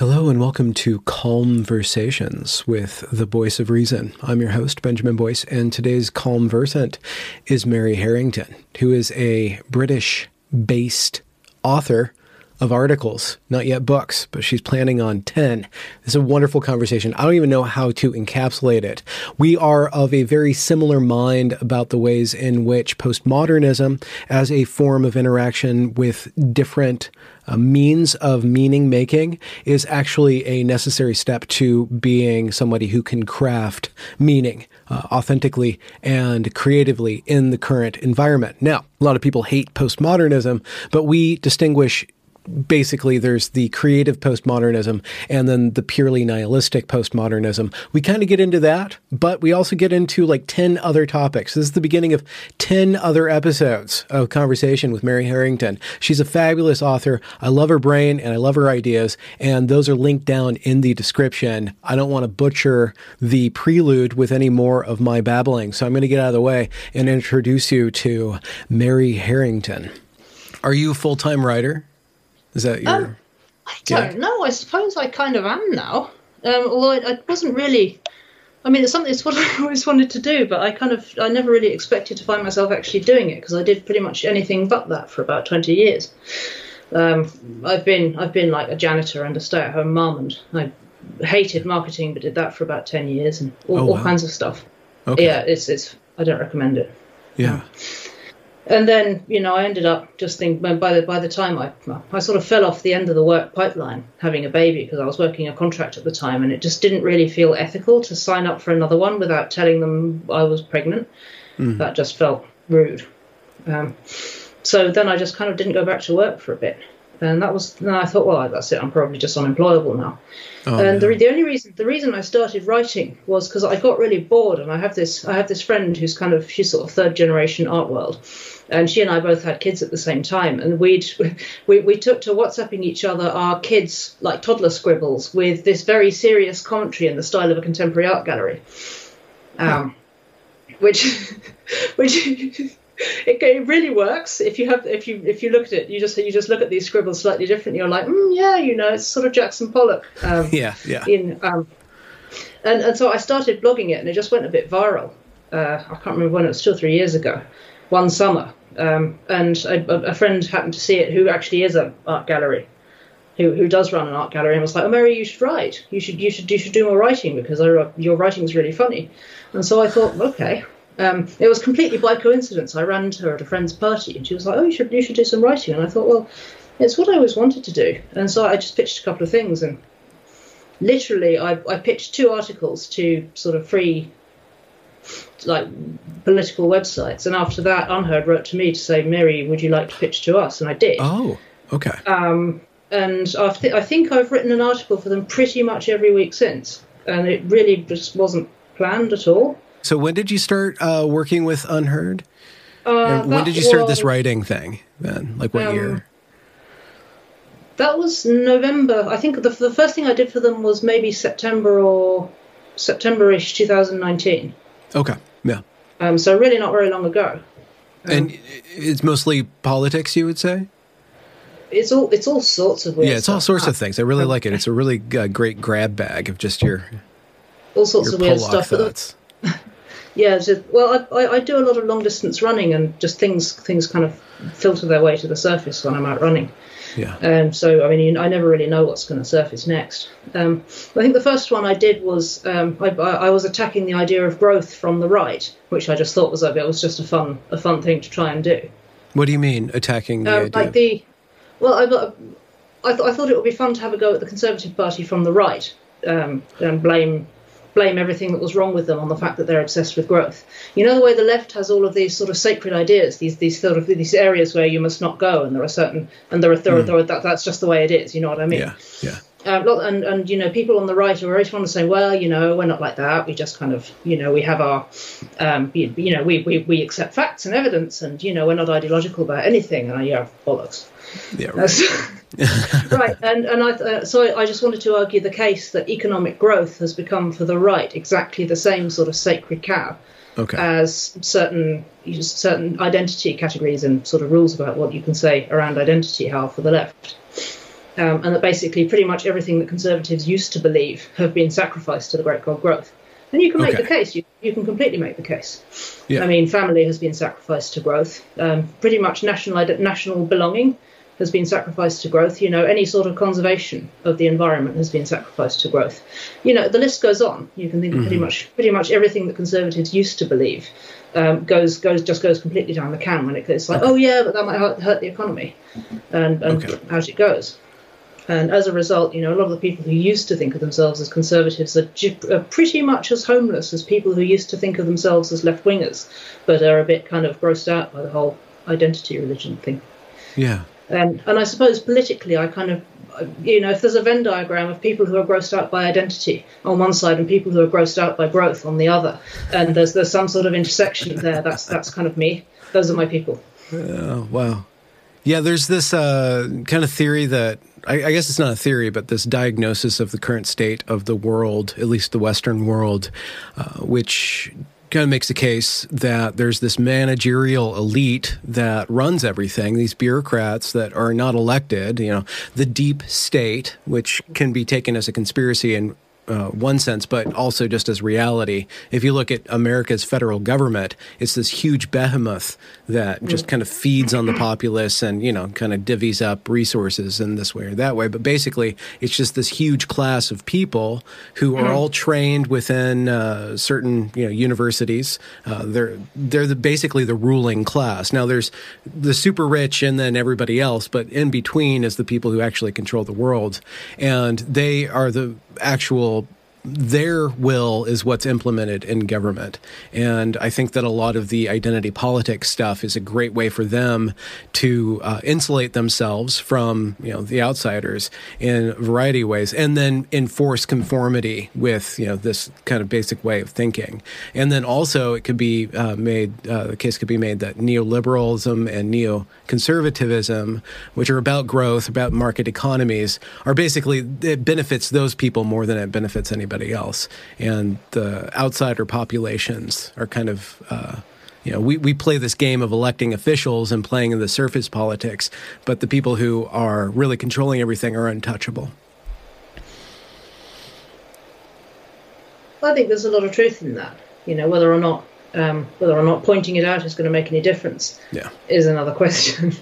Hello and welcome to Calmversations with the Voice of Reason. I'm your host, Benjamin Boyce, and today's Calmversant is Mary Harrington, who is a British based author of articles, not yet books, but she's planning on 10. This is a wonderful conversation. I don't even know how to encapsulate it. We are of a very similar mind about the ways in which postmodernism, as a form of interaction with different uh, means of meaning making, is actually a necessary step to being somebody who can craft meaning. Uh, authentically and creatively in the current environment. Now, a lot of people hate postmodernism, but we distinguish basically there's the creative postmodernism and then the purely nihilistic postmodernism. We kind of get into that, but we also get into like 10 other topics. This is the beginning of 10 other episodes of conversation with Mary Harrington. She's a fabulous author. I love her brain and I love her ideas, and those are linked down in the description. I don't want to butcher the prelude with any more of my babbling, so I'm going to get out of the way and introduce you to Mary Harrington. Are you a full time writer? Is that your? Um, I don't know. I suppose I kind of am now. Um, although I, I, wasn't really. I mean, it's something. It's what I always wanted to do, but I kind of. I never really expected to find myself actually doing it because I did pretty much anything but that for about twenty years. Um, I've been. I've been like a janitor and a stay-at-home mum, and I hated marketing, but did that for about ten years and all, oh, wow. all kinds of stuff. Okay. Yeah, it's. It's. I don't recommend it. Yeah. And then you know I ended up just thinking by the by the time I I sort of fell off the end of the work pipeline having a baby because I was working a contract at the time and it just didn't really feel ethical to sign up for another one without telling them I was pregnant. Mm. That just felt rude. Um, so then I just kind of didn't go back to work for a bit and that was then I thought, well, that's it. I'm probably just unemployable now. Oh, and the, the only reason the reason I started writing was because I got really bored, and I have this I have this friend who's kind of she's sort of third generation art world, and she and I both had kids at the same time, and we'd we, we took to WhatsApping each other our kids like toddler scribbles with this very serious commentary in the style of a contemporary art gallery, um, which which it, it really works. If you have if you if you look at it you just you just look at these scribbles slightly differently you're like mm, yeah you know it's sort of Jackson Pollock um, yeah yeah. in um, and and so I started blogging it and it just went a bit viral. Uh, I can't remember when it was two or three years ago one summer um, and a, a, friend happened to see it who actually is an art gallery who, who does run an art gallery and was like, "Oh, Mary, you should write. You should you should you should do more writing because your writing is really funny." And so I thought, okay, um, it was completely by coincidence. I ran into her at a friend's party, and she was like, "Oh, you should you should do some writing." And I thought, well, it's what I always wanted to do. And so I just pitched a couple of things, and literally, I, I pitched two articles to sort of free, like political websites. And after that, UnHerd wrote to me to say, "Mary, would you like to pitch to us?" And I did. Oh, okay. Um, and th- I think I've written an article for them pretty much every week since, and it really just wasn't planned at all. So when did you start uh, working with UnHerd? Uh, when did you start was, this writing thing then? Like what um, year? That was November. I think the, the first thing I did for them was maybe September or September-ish 2019. Okay. Yeah. Um, so really not very long ago. Um, and it's mostly politics, you would say? It's all it's all sorts of weird. Yeah, it's all sorts of things. I really like it. It's a really uh, great grab bag of just your all sorts your of weird stuff. Thoughts yeah, well, I, I, do a lot of long distance running, and just things things kind of filter their way to the surface when I'm out running. Yeah. Um, so I mean, I never really know what's going to surface next. Um, I think the first one I did was um, I, I, was attacking the idea of growth from the right, which I just thought was a bit was just a fun a fun thing to try and do. What do you mean attacking the um, idea? Like the well, I, I, th- I thought it would be fun to have a go at the Conservative Party from the right um, and blame blame everything that was wrong with them on the fact that they're obsessed with growth. You know the way the left has all of these sort of sacred ideas, these these sort of these areas where you must not go, and there are certain and there are, there, mm. are that, that's just the way it is. You know what I mean? Yeah, yeah. Uh, and and you know people on the right are always fond of saying, well, you know, we're not like that. We just kind of, you know, we have our, um, you, you know, we, we we accept facts and evidence, and you know, we're not ideological about anything. And I, yeah, bollocks. Yeah, right. right. And and I uh, so I just wanted to argue the case that economic growth has become for the right exactly the same sort of sacred cow okay. as certain certain identity categories and sort of rules about what you can say around identity have for the left um, and that basically pretty much everything that conservatives used to believe have been sacrificed to the great god growth. And you can make okay. the case. You, you can completely make the case. Yeah. I mean, family has been sacrificed to growth. Um, pretty much national national belonging has been sacrificed to growth. You know, any sort of conservation of the environment has been sacrificed to growth. You know, the list goes on. You can think mm-hmm. pretty much pretty much everything that conservatives used to believe um, goes goes just goes completely down the can when it goes like, oh yeah, but that might hurt, hurt the economy, and, and okay. out it goes. And as a result, you know, a lot of the people who used to think of themselves as conservatives are, are pretty much as homeless as people who used to think of themselves as left wingers, but are a bit kind of grossed out by the whole identity religion thing. Yeah. And and I suppose politically, I kind of, you know, if there's a Venn diagram of people who are grossed out by identity on one side and people who are grossed out by growth on the other, and there's there's some sort of intersection there. That's that's kind of me. Those are my people. Wow. Yeah, there's this uh, kind of theory that I, I, guess it's not a theory, but this diagnosis of the current state of the world, at least the Western world, uh, which kind of makes the case that there's this managerial elite that runs everything, these bureaucrats that are not elected, you know, the deep state, which can be taken as a conspiracy and uh, one sense, but also just as reality. If you look at America's federal government, it's this huge behemoth that just kind of feeds on the populace and you know kind of divvies up resources in this way or that way. But basically, it's just this huge class of people who are all trained within uh, certain you know universities. Uh, they're they're the, basically the ruling class. Now there's the super rich and then everybody else, but in between is the people who actually control the world, and they are the actual their will is what's implemented in government. And I think that a lot of the identity politics stuff is a great way for them to uh, insulate themselves from you know the outsiders in a variety of ways, and then enforce conformity with you know this kind of basic way of thinking. And then also it could be uh, made uh, the case could be made that neoliberalism and neoconservatism, which are about growth, about market economies, are basically it benefits those people more than it benefits anybody anybody else. And the outsider populations are kind of, uh, you know, we, we play this game of electing officials and playing in the surface politics, but the people who are really controlling everything are untouchable. I think there's a lot of truth in that. You know, whether or not um, whether or not pointing it out is going to make any difference yeah. is another question.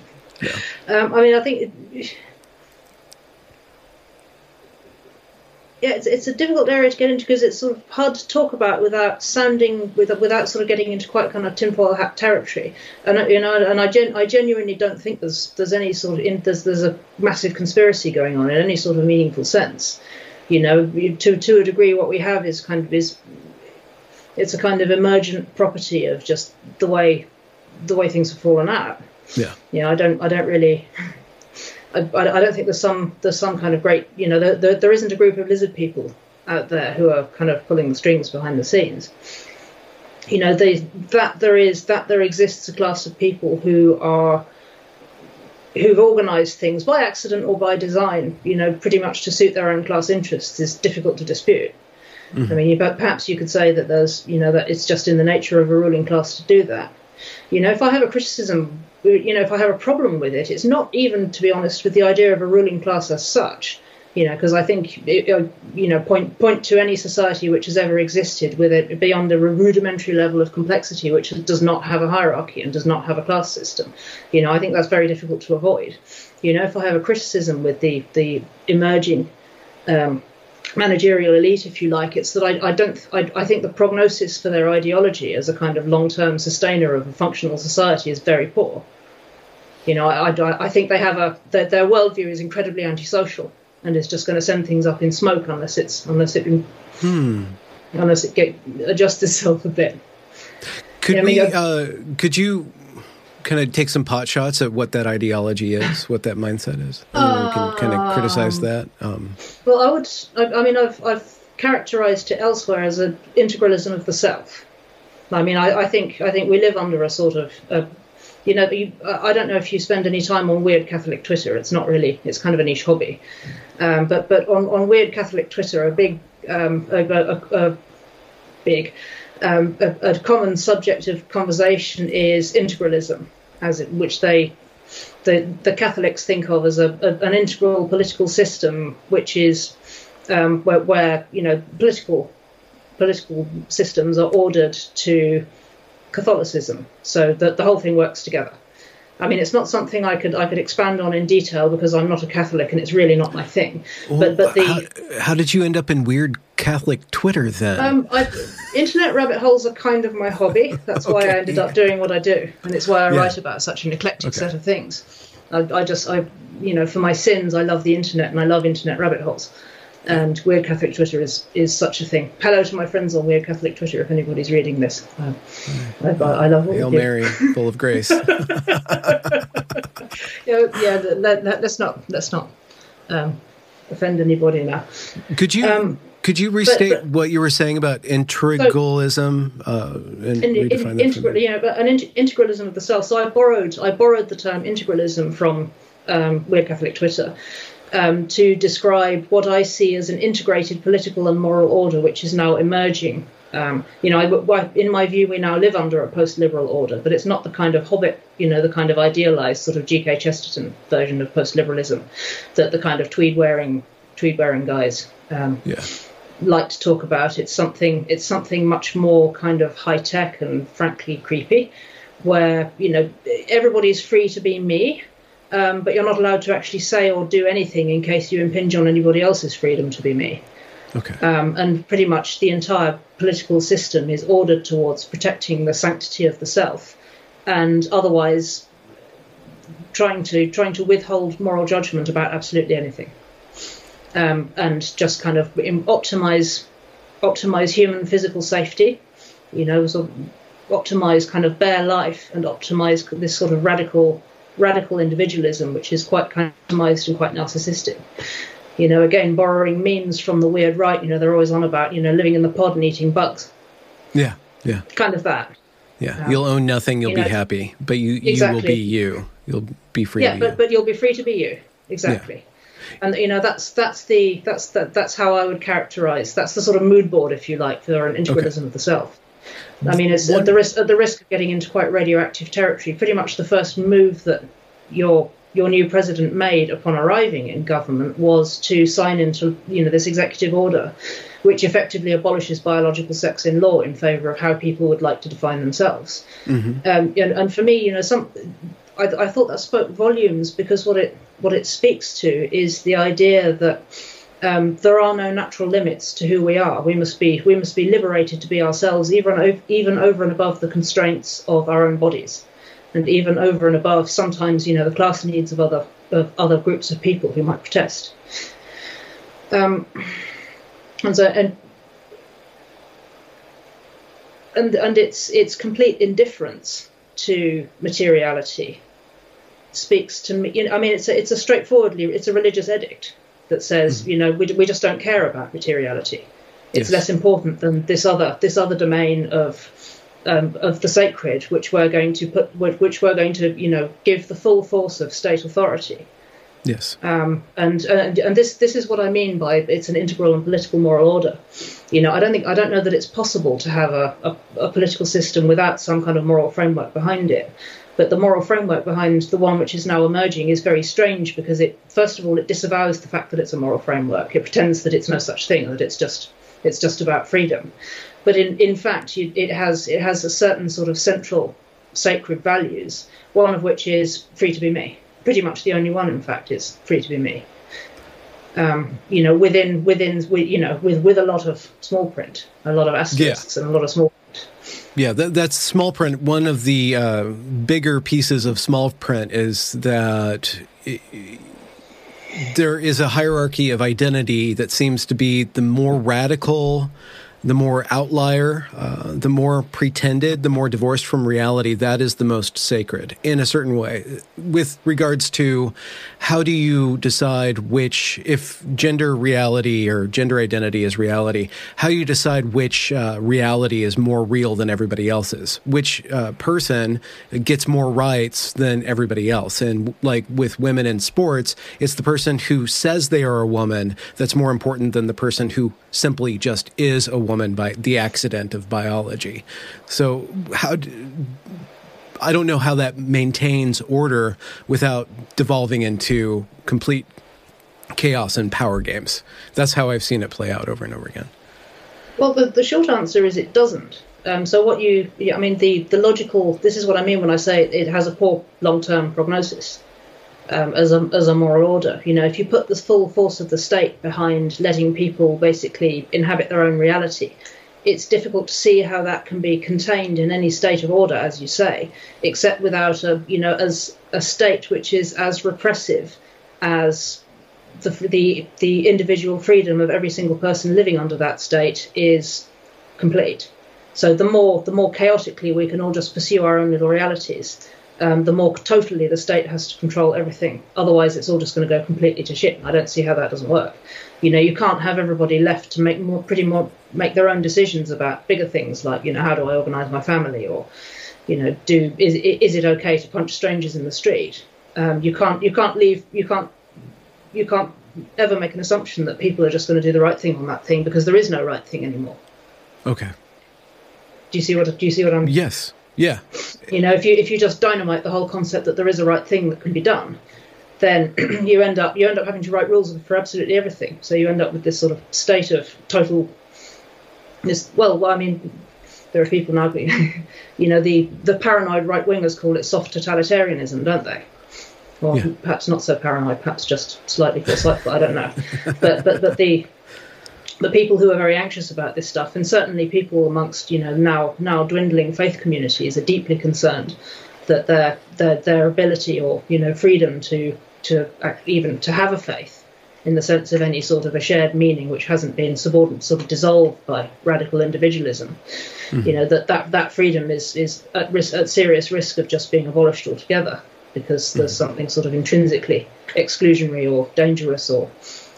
Yeah. Um, I mean, I think it, yeah, it's, it's a difficult area to get into because it's sort of hard to talk about without sounding with, without sort of getting into quite kind of tinfoil hat territory. And you know, and I, gen, I genuinely don't think there's there's any sort of in, there's there's a massive conspiracy going on in any sort of meaningful sense. You know, to to a degree, what we have is kind of is it's a kind of emergent property of just the way the way things have fallen out. Yeah. Yeah, I don't I don't really I, I, don't think there's some there's some kind of great you know there, there, there isn't a group of lizard people out there who are kind of pulling the strings behind the scenes. You know, they, that there is that there exists a class of people who are who've organised things by accident or by design. You know, pretty much to suit their own class interests is difficult to dispute. Mm-hmm. I mean, but perhaps you could say that there's you know that it's just in the nature of a ruling class to do that. You know, if I have a criticism you know, if I have a problem with it, it's not even, to be honest, with the idea of a ruling class as such. You know, because I think you know, point point to any society which has ever existed with it beyond a rudimentary level of complexity, which does not have a hierarchy and does not have a class system. You know, I think that's very difficult to avoid. You know, if I have a criticism with the the emerging um, managerial elite, if you like. It's that I, I don't. I, I, think the prognosis for their ideology as a kind of long-term sustainer of a functional society is very poor. You know, I, I, I think they have a their, their worldview is incredibly antisocial and is just going to send things up in smoke unless it's unless it. Hmm. unless it get, adjusts itself a bit. Could Yeah, I we? mean, Uh, could you kind of take some pot shots at what that ideology is, what that mindset is, we can kind of criticize that? Um, Well, I would. I, I mean, I've I've characterised it elsewhere as an integralism of the self. I mean, I, I think I think we live under a sort of, uh, you know, you, I don't know if you spend any time on weird Catholic Twitter. It's not really. It's kind of a niche hobby. Um, but but on, on weird Catholic Twitter, a big um, a, a, a big um, a, a common subject of conversation is integralism, as it, which they the the Catholics think of as a, a an integral political system, which is um, where, where you know political political systems are ordered to Catholicism, so that the whole thing works together. I mean, it's not something I could I could expand on in detail because I'm not a Catholic and it's really not my thing. but but the how, how did you end up in weird Catholic Twitter then? um, I, internet rabbit holes are kind of my hobby. That's why I ended up doing what I do, and it's why I Yeah. write about such an eclectic Okay. set of things. I, I just, I, you know, for my sins, I love the internet and I love internet rabbit holes. And Weird Catholic Twitter is is such a thing. Hello to my friends on Weird Catholic Twitter if anybody's reading this. Uh, I, I love all Hail you. Mary, full of grace. Yeah, yeah let, let, let's not let's not um, offend anybody now. Could you Um, could you restate but- what you were saying about integralism uh, and in, in, redefine that? for integral, me? but an int- integralism of the self. So I borrowed I borrowed the term integralism from um, Weird Catholic Twitter um, to describe what I see as an integrated political and moral order, which is now emerging. Um, you know, I, in my view, we now live under a post-liberal order, but it's not the kind of Hobbit, you know, the kind of idealized sort of G.K. Chesterton version of post-liberalism that the kind of tweed-wearing tweed-wearing guys um, Yeah. Like to talk about. It's something it's something much more kind of high tech and frankly creepy, where you know everybody's free to be me, um, but you're not allowed to actually say or do anything in case you impinge on anybody else's freedom to be me. Okay. Um, and pretty much the entire political system is ordered towards protecting the sanctity of the self, and otherwise trying to trying to withhold moral judgment about absolutely anything, um, and just kind of optimize optimize human physical safety, you know, sort of optimize kind of bare life and optimize this sort of radical radical individualism, which is quite kind of optimized and quite narcissistic. You know, again, borrowing memes from the weird right. You know, they're always on about you know living in the pod and eating bugs, Yeah. Yeah. kind of that. Yeah. you'll own nothing. You'll you be happy, but you you will be you. You'll be free. yeah, to but you. but you'll be free to be you. Exactly. And you know that's that's the that's that that's how I would characterize. That's the sort of mood board, if you like, for an integralism of the self. I mean, it's at the risk at the risk of getting into quite radioactive territory. Pretty much the first move that your your new president made upon arriving in government was to sign into you know this executive order, which effectively abolishes biological sex in law in favour of how people would like to define themselves. Um, and, and for me, you know, some I, I thought that spoke volumes because what it what it speaks to is the idea that um, there are no natural limits to who we are. We must be we must be liberated to be ourselves, even o- even over and above the constraints of our own bodies, and even over and above sometimes you know the class needs of other of other groups of people who might protest. Um, and so and and and its its complete indifference to materiality speaks to me. You know, I mean, it's a, it's a straightforwardly it's a religious edict that says you know we, we just don't care about materiality. It's Yes. less important than this other this other domain of um, of the sacred, which we're going to put which we're going to you know give the full force of state authority. yes. Um, and, and and this this is what I mean by it's an integral and political moral order. You know, I don't think I don't know that it's possible to have a, a, a political system without some kind of moral framework behind it. But the moral framework behind the one which is now emerging is very strange because it first of all it disavows the fact that it's a moral framework. It pretends that it's no such thing, that it's just it's just about freedom. But in in fact, you, it has it has a certain sort of central sacred values. One of which is free to be me. Pretty much the only one, in fact, is free to be me. Um, you know, within within with you know with with a lot of small print, a lot of asterisks, and a lot of small. Yeah, that, that's small print. One of the uh, bigger pieces of small print is that i there is a hierarchy of identity that seems to be the more radical the more outlier, uh, the more pretended, the more divorced from reality, that is the most sacred in a certain way. With regards to how do you decide which, if gender reality or gender identity is reality, how do you decide which uh, reality is more real than everybody else's? Which uh, person gets more rights than everybody else? And like with women in sports, it's the person who says they are a woman that's more important than the person who simply just is a woman by the accident of biology. So how do, I don't know how that maintains order without devolving into complete chaos and power games. That's how I've seen it play out over and over again. Well, the, the short answer is it doesn't. Um, so what you, I mean, the, the logical, this is what I mean when I say it, it has a poor long-term prognosis um, as a as a moral order. You know, if you put the full force of the state behind letting people basically inhabit their own reality, it's difficult to see how that can be contained in any state of order, as you say, except without a you know as a state which is as repressive as the the the individual freedom of every single person living under that state is complete. So the more the more chaotically we can all just pursue our own little realities, um, the more totally the state has to control everything. Otherwise, it's all just going to go completely to shit. I don't see how that doesn't work. You know, you can't have everybody left to make more, pretty more, make their own decisions about bigger things like, you know, how do I organise my family, or, you know, do is is it okay to punch strangers in the street? Um, you can't you can't leave you can't you can't ever make an assumption that people are just going to do the right thing on that thing because there is no right thing anymore. Okay. Do you see what do you see what I'm? Yes. Yeah. You know, if you if you just dynamite the whole concept that there is a right thing that can be done, then you end up you end up having to write rules for absolutely everything. So you end up with this sort of state of total. This well, I mean, there are people now, you know, the the paranoid right wingers call it soft totalitarianism, don't they? Well, yeah. perhaps not so paranoid, perhaps just slightly forceful. I don't know, but but but the the people who are very anxious about this stuff, and certainly people amongst you know now now dwindling faith communities, are deeply concerned that their their their ability or you know freedom to to even to have a faith in the sense of any sort of a shared meaning which hasn't been subordinate sort of dissolved by radical individualism mm-hmm. you know that, that that freedom is is at risk at serious risk of just being abolished altogether because there's mm-hmm. something sort of intrinsically exclusionary or dangerous or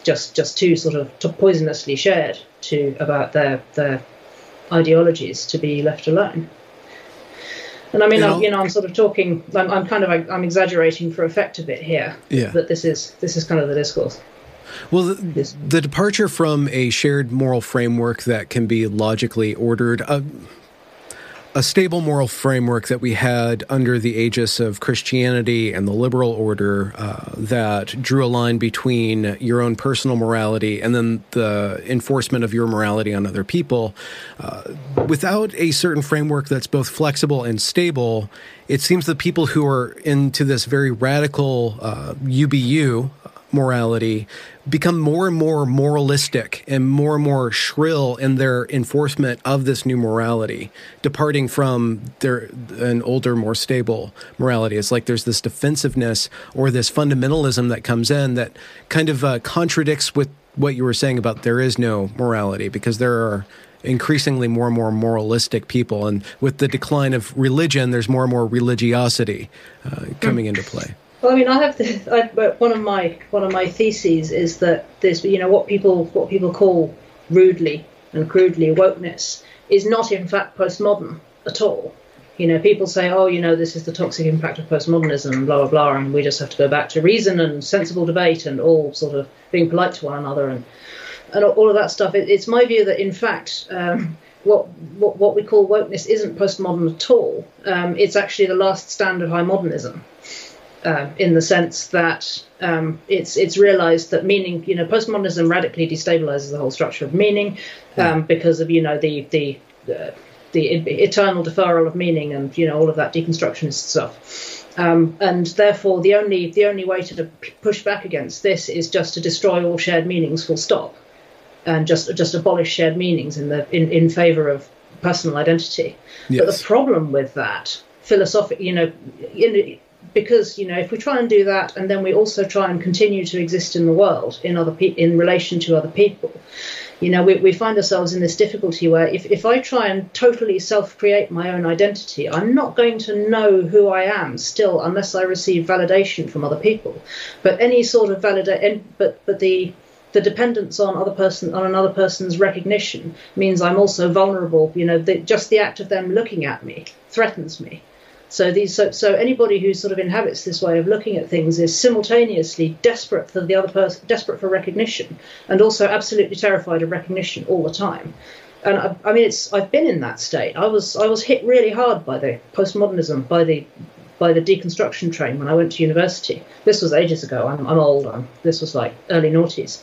just just too sort of poisonously shared to about their their ideologies to be left alone. And I mean, you know, I'm, you know, I'm sort of talking. I'm, I'm, kind of I'm exaggerating for effect a bit here. Yeah. But this is this is kind of the discourse. Well, the, the departure from a shared moral framework that can be logically ordered. Uh, a stable moral framework that we had under the aegis of Christianity and the liberal order uh, that drew a line between your own personal morality and then the enforcement of your morality on other people. Uh, without a certain framework that's both flexible and stable, it seems that people who are into this very radical uh, UBU morality become more and more moralistic and more and more shrill in their enforcement of this new morality, departing from their an older, more stable morality. It's like there's this defensiveness or this fundamentalism that comes in that kind of uh, contradicts with what you were saying about there is no morality because there are increasingly more and more moralistic people. And with the decline of religion there's more and more religiosity uh, coming into play well, I mean, I have this, I, one of my one of my theses is that this, you know, what people what people call rudely and crudely wokeness is not in fact postmodern at all. You know, people say, oh, you know, this is the toxic impact of postmodernism and blah blah blah, and we just have to go back to reason and sensible debate and all sort of being polite to one another and and all of that stuff. It, it's my view that in fact. Um, what, what, what we call wokeness isn't postmodern at all. Um, it's actually the last stand of high modernism uh, in the sense that um, it's it's realised that meaning, you know, postmodernism radically destabilizes the whole structure of meaning um, because of you know the the uh, the eternal deferral of meaning and you know all of that deconstructionist stuff. Um, and therefore, the only the only way to push back against this is just to destroy all shared meanings, full stop, and just just abolish shared meanings in the in, in favour of personal identity. Yes. But the problem with that, philosophic, you know, in, because you know if we try and do that and then we also try and continue to exist in the world in other pe- in relation to other people you know we, we find ourselves in this difficulty where if, if i try and totally self-create my own identity i'm not going to know who i am still unless i receive validation from other people. But any sort of validate but but the the dependence on other person on another person's recognition means i'm also vulnerable you know the, just the act of them looking at me threatens me so these, so, so anybody who sort of inhabits this way of looking at things is simultaneously desperate for the other person, desperate for recognition, and also absolutely terrified of recognition all the time. And I, I mean, it's I've been in that state. I was I was hit really hard by the postmodernism, by the by the deconstruction train when I went to university. This was ages ago. I'm, I'm old. I'm, this was like early noughties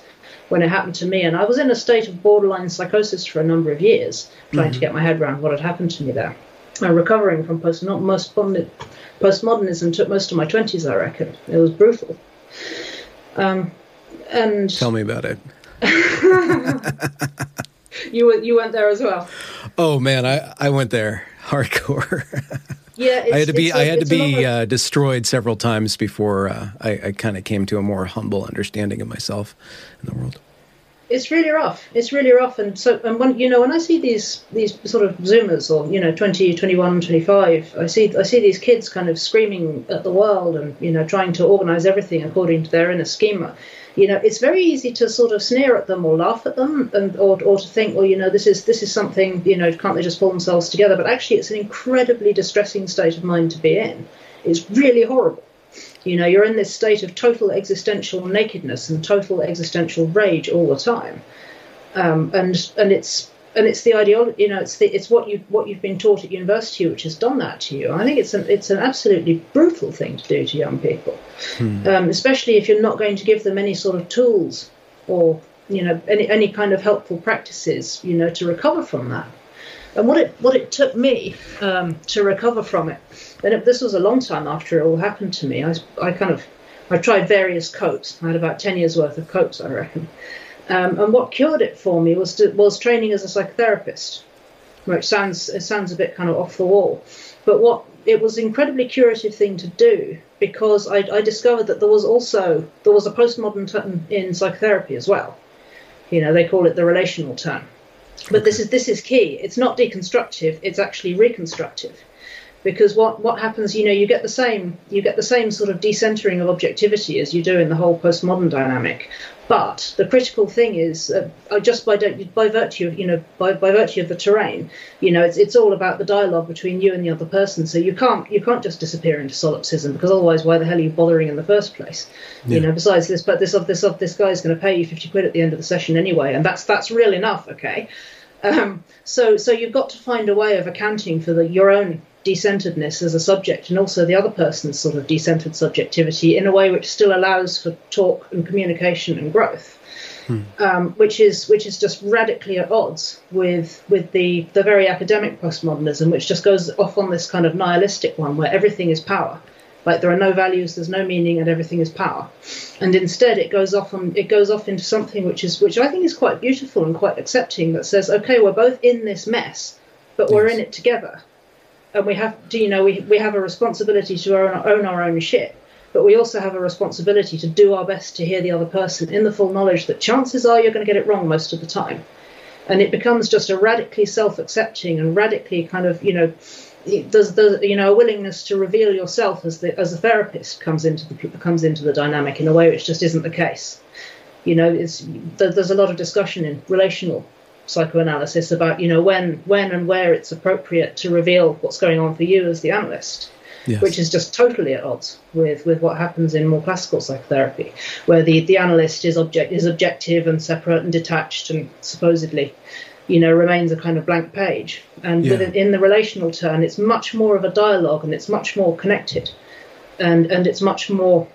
when it happened to me, and I was in a state of borderline psychosis for a number of years, trying mm-hmm. to get my head around what had happened to me there uh, recovering from post postmodernism took most of my 20s, I reckon. It was brutal. Um, and Tell me about it. you, were, you went there as well? Oh, man, I, I went there hardcore. Yeah, I had to be. A, I had to be uh, destroyed several times before uh, I, I kind of came to a more humble understanding of myself and the world it's really rough. It's really rough. And so, and when you know, when I see these these sort of Zoomers or you know, 20, 21, 25, I see I see these kids kind of screaming at the world and you know, trying to organise everything according to their inner schema. You know, it's very easy to sort of sneer at them or laugh at them, and or or to think, well, you know, this is this is something, you know, can't they just pull themselves together? But actually, it's an incredibly distressing state of mind to be in. It's really horrible. You know, you're in this state of total existential nakedness and total existential rage all the time, um, and and it's and it's the ideology. You know, it's the it's what you what you've been taught at university which has done that to you. I think it's an it's an absolutely brutal thing to do to young people, hmm. um, especially if you're not going to give them any sort of tools or you know any any kind of helpful practices you know to recover from that. And what it what it took me um, to recover from it, and it, this was a long time after it all happened to me. I, I kind of I tried various copes. I had about ten years worth of copes, I reckon. Um, and what cured it for me was to, was training as a psychotherapist, which sounds it sounds a bit kind of off the wall, but what it was an incredibly curative thing to do because I, I discovered that there was also there was a postmodern turn in psychotherapy as well. You know, they call it the relational turn but this is this is key. It's not deconstructive. It's actually reconstructive, because what what happens? You know, you get the same you get the same sort of decentering of objectivity as you do in the whole postmodern dynamic. But the critical thing is, uh, just by by virtue of you know by, by virtue of the terrain, you know, it's it's all about the dialogue between you and the other person. So you can't you can't just disappear into solipsism because otherwise, why the hell are you bothering in the first place? Yeah. You know, besides this, but this of this of this guy's going to pay you fifty quid at the end of the session anyway, and that's that's real enough, okay. Um, so, so you've got to find a way of accounting for the, your own decenteredness as a subject and also the other person's sort of decentered subjectivity in a way which still allows for talk and communication and growth. Hmm. Um, which is which is just radically at odds with with the the very academic postmodernism, which just goes off on this kind of nihilistic one where everything is power, like there are no values, there's no meaning, and everything is power. And instead, it goes off on it goes off into something which is which I think is quite beautiful and quite accepting. That says, okay, we're both in this mess, but yes. we're in it together, and we have to, you know, we we have a responsibility to own, own our own shit. But we also have a responsibility to do our best to hear the other person in the full knowledge that chances are you're going to get it wrong most of the time. And it becomes just a radically self accepting and radically kind of, you know, does the you know a willingness to reveal yourself as the as a therapist comes into the comes into the dynamic in a way which just isn't the case. You know, it's there's a lot of discussion in relational psychoanalysis about you know when when and where it's appropriate to reveal what's going on for you as the analyst. Yes. Which is just totally at odds with, with what happens in more classical psychotherapy, where the, the analyst is object is objective and separate and detached and supposedly you know, remains a kind of blank page. And yeah. within, in the relational turn, it's much more of a dialogue and it's much more connected, and and it's much more.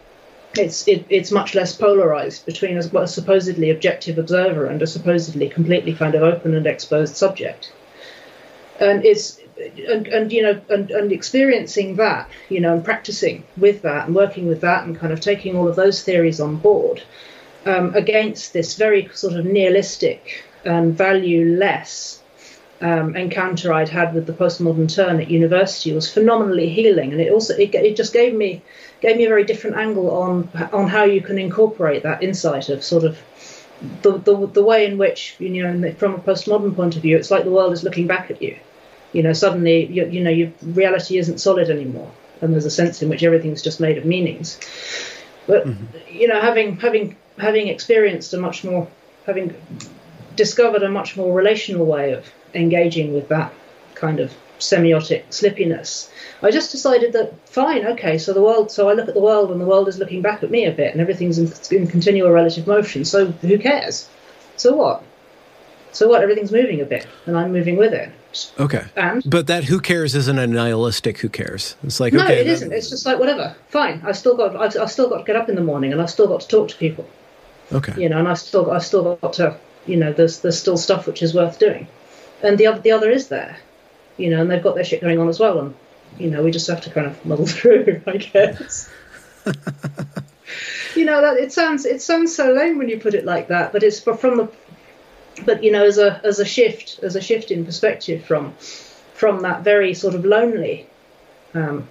It's it, it's much less polarized between a, a supposedly objective observer and a supposedly completely kind of open and exposed subject. And it's and, and you know and, and experiencing that you know and practicing with that and working with that and kind of taking all of those theories on board um, against this very sort of nihilistic and value less um, encounter I'd had with the postmodern turn at university was phenomenally healing, and it also it, it just gave me gave me a very different angle on on how you can incorporate that insight of sort of the, the, the way in which you know from a postmodern point of view it's like the world is looking back at you. You know suddenly you, you know your reality isn't solid anymore. And there's a sense in which everything's just made of meanings. But mm-hmm. you know having having having experienced a much more having discovered a much more relational way of engaging with that kind of semiotic slippiness I just decided that fine, okay, so the world, so I look at the world and the world is looking back at me a bit, and everything's in, in continual relative motion. So who cares? So what? So what? Everything's moving a bit, and I'm moving with it. Okay. And but that who cares isn't a nihilistic who cares. It's like no, okay, it isn't. It's just like whatever. Fine. I've still got. I've, I've, still got to get up in the morning, and I've still got to talk to people. Okay. You know, and I've still. I've still got to. You know, there's there's still stuff which is worth doing, and the other the other is there. You know, and they've got their shit going on as well, and you know, we just have to kind of muddle through, I guess. you know, that it sounds it sounds so lame when you put it like that, but it's from the but you know, as a as a shift as a shift in perspective from from that very sort of lonely um,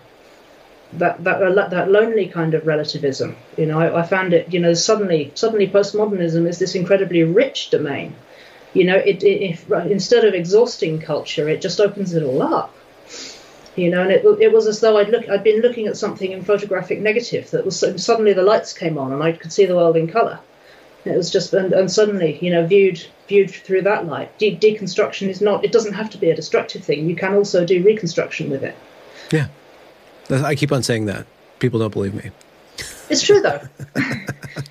that that uh, that lonely kind of relativism. You know, I, I, found it. You know, suddenly suddenly postmodernism is this incredibly rich domain. You know, it, it if, instead of exhausting culture, it just opens it all up you know, and it, it was as though I'd look, I'd been looking at something in photographic negative that was suddenly the lights came on and I could see the world in color. It was just, and, and suddenly, you know, viewed viewed through that light. De- deconstruction is not, it doesn't have to be a destructive thing. You can also do reconstruction with it. Yeah. I keep on saying that. People don't believe me. It's true though.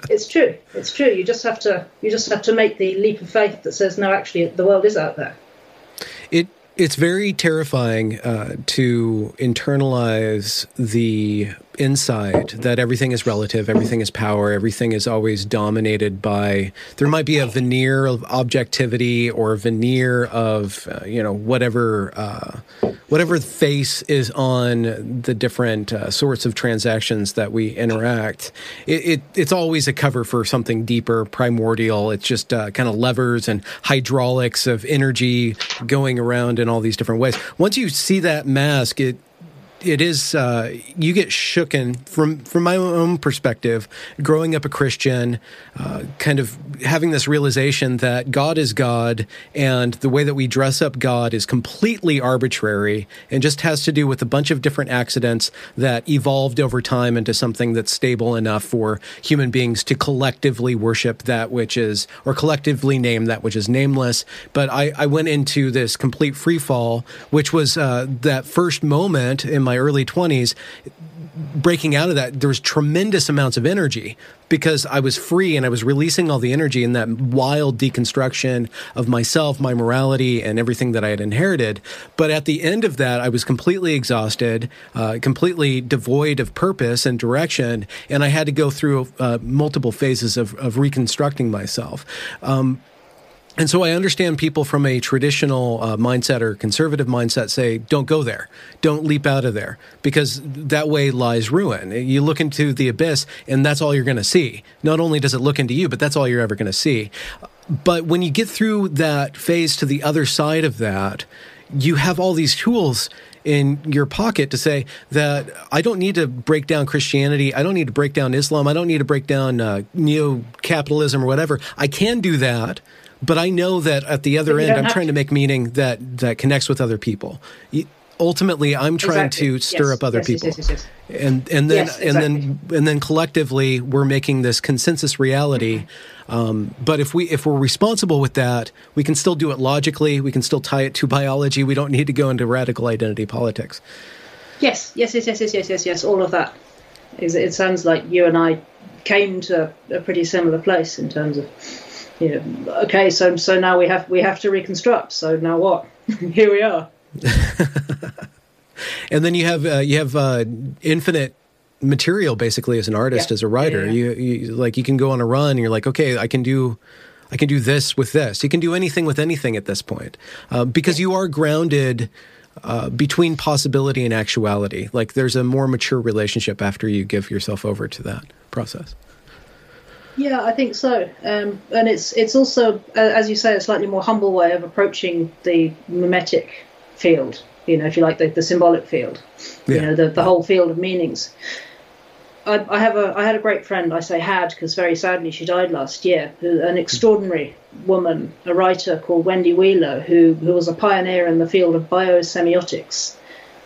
it's true. It's true. You just have to you just have to make the leap of faith that says no, actually, the world is out there. It it's very terrifying uh, to internalize the insight that everything is relative, everything is power, everything is always dominated by. There might be a veneer of objectivity or a veneer of uh, you know whatever uh, whatever face is on the different uh, sorts of transactions that we interact. It, it, it's always a cover for something deeper, primordial. It's just uh, kind of levers and hydraulics of energy going around in all these different ways. Once you see that mask, it it is uh, you get shooken from from my own perspective growing up a christian uh, kind of having this realization that god is god and the way that we dress up god is completely arbitrary and just has to do with a bunch of different accidents that evolved over time into something that's stable enough for human beings to collectively worship that which is or collectively name that which is nameless. But i, I went into this complete free fall which was uh, that first moment in my my early 20s, breaking out of that, there was tremendous amounts of energy because I was free and I was releasing all the energy in that wild deconstruction of myself, my morality, and everything that I had inherited. But at the end of that, I was completely exhausted, uh, completely devoid of purpose and direction, and I had to go through uh, multiple phases of, of reconstructing myself. Um, and so I understand people from a traditional uh, mindset or conservative mindset say, don't go there. Don't leap out of there because that way lies ruin. You look into the abyss and that's all you're going to see. Not only does it look into you, but that's all you're ever going to see. But when you get through that phase to the other side of that, you have all these tools in your pocket to say that I don't need to break down Christianity. I don't need to break down Islam. I don't need to break down uh, neo capitalism or whatever. I can do that but I know that at the other end, I'm trying to make meaning that that connects with other people. Ultimately, I'm trying exactly. to stir yes. up other yes, people, yes, and and then exactly. and then and then collectively, we're making this consensus reality. Um, but if we if we're responsible with that, we can still do it logically. We can still tie it to biology. We don't need to go into radical identity politics. Yes, yes, yes, yes, yes, yes, yes, yes. All of that. It sounds like you and I came to a pretty similar place in terms of you know, okay, so so now we have we have to reconstruct. So now what? Here we are. and then you have uh, you have uh, infinite material basically as an artist yeah. as a writer. Yeah, yeah. You, you like you can go on a run. and You're like, okay, I can do. I can do this with this. You can do anything with anything at this point uh, because you are grounded uh, between possibility and actuality. Like there's a more mature relationship after you give yourself over to that process. Yeah, I think so. Um, and it's it's also, as you say, a slightly more humble way of approaching the mimetic field. You know, if you like, the, the symbolic field. Yeah. You know, the the whole field of meanings. I, I, have a I had a great friend. I say had because very sadly she died last year. An extraordinary woman, a writer called Wendy Wheeler, who who was a pioneer in the field of biosemiotics,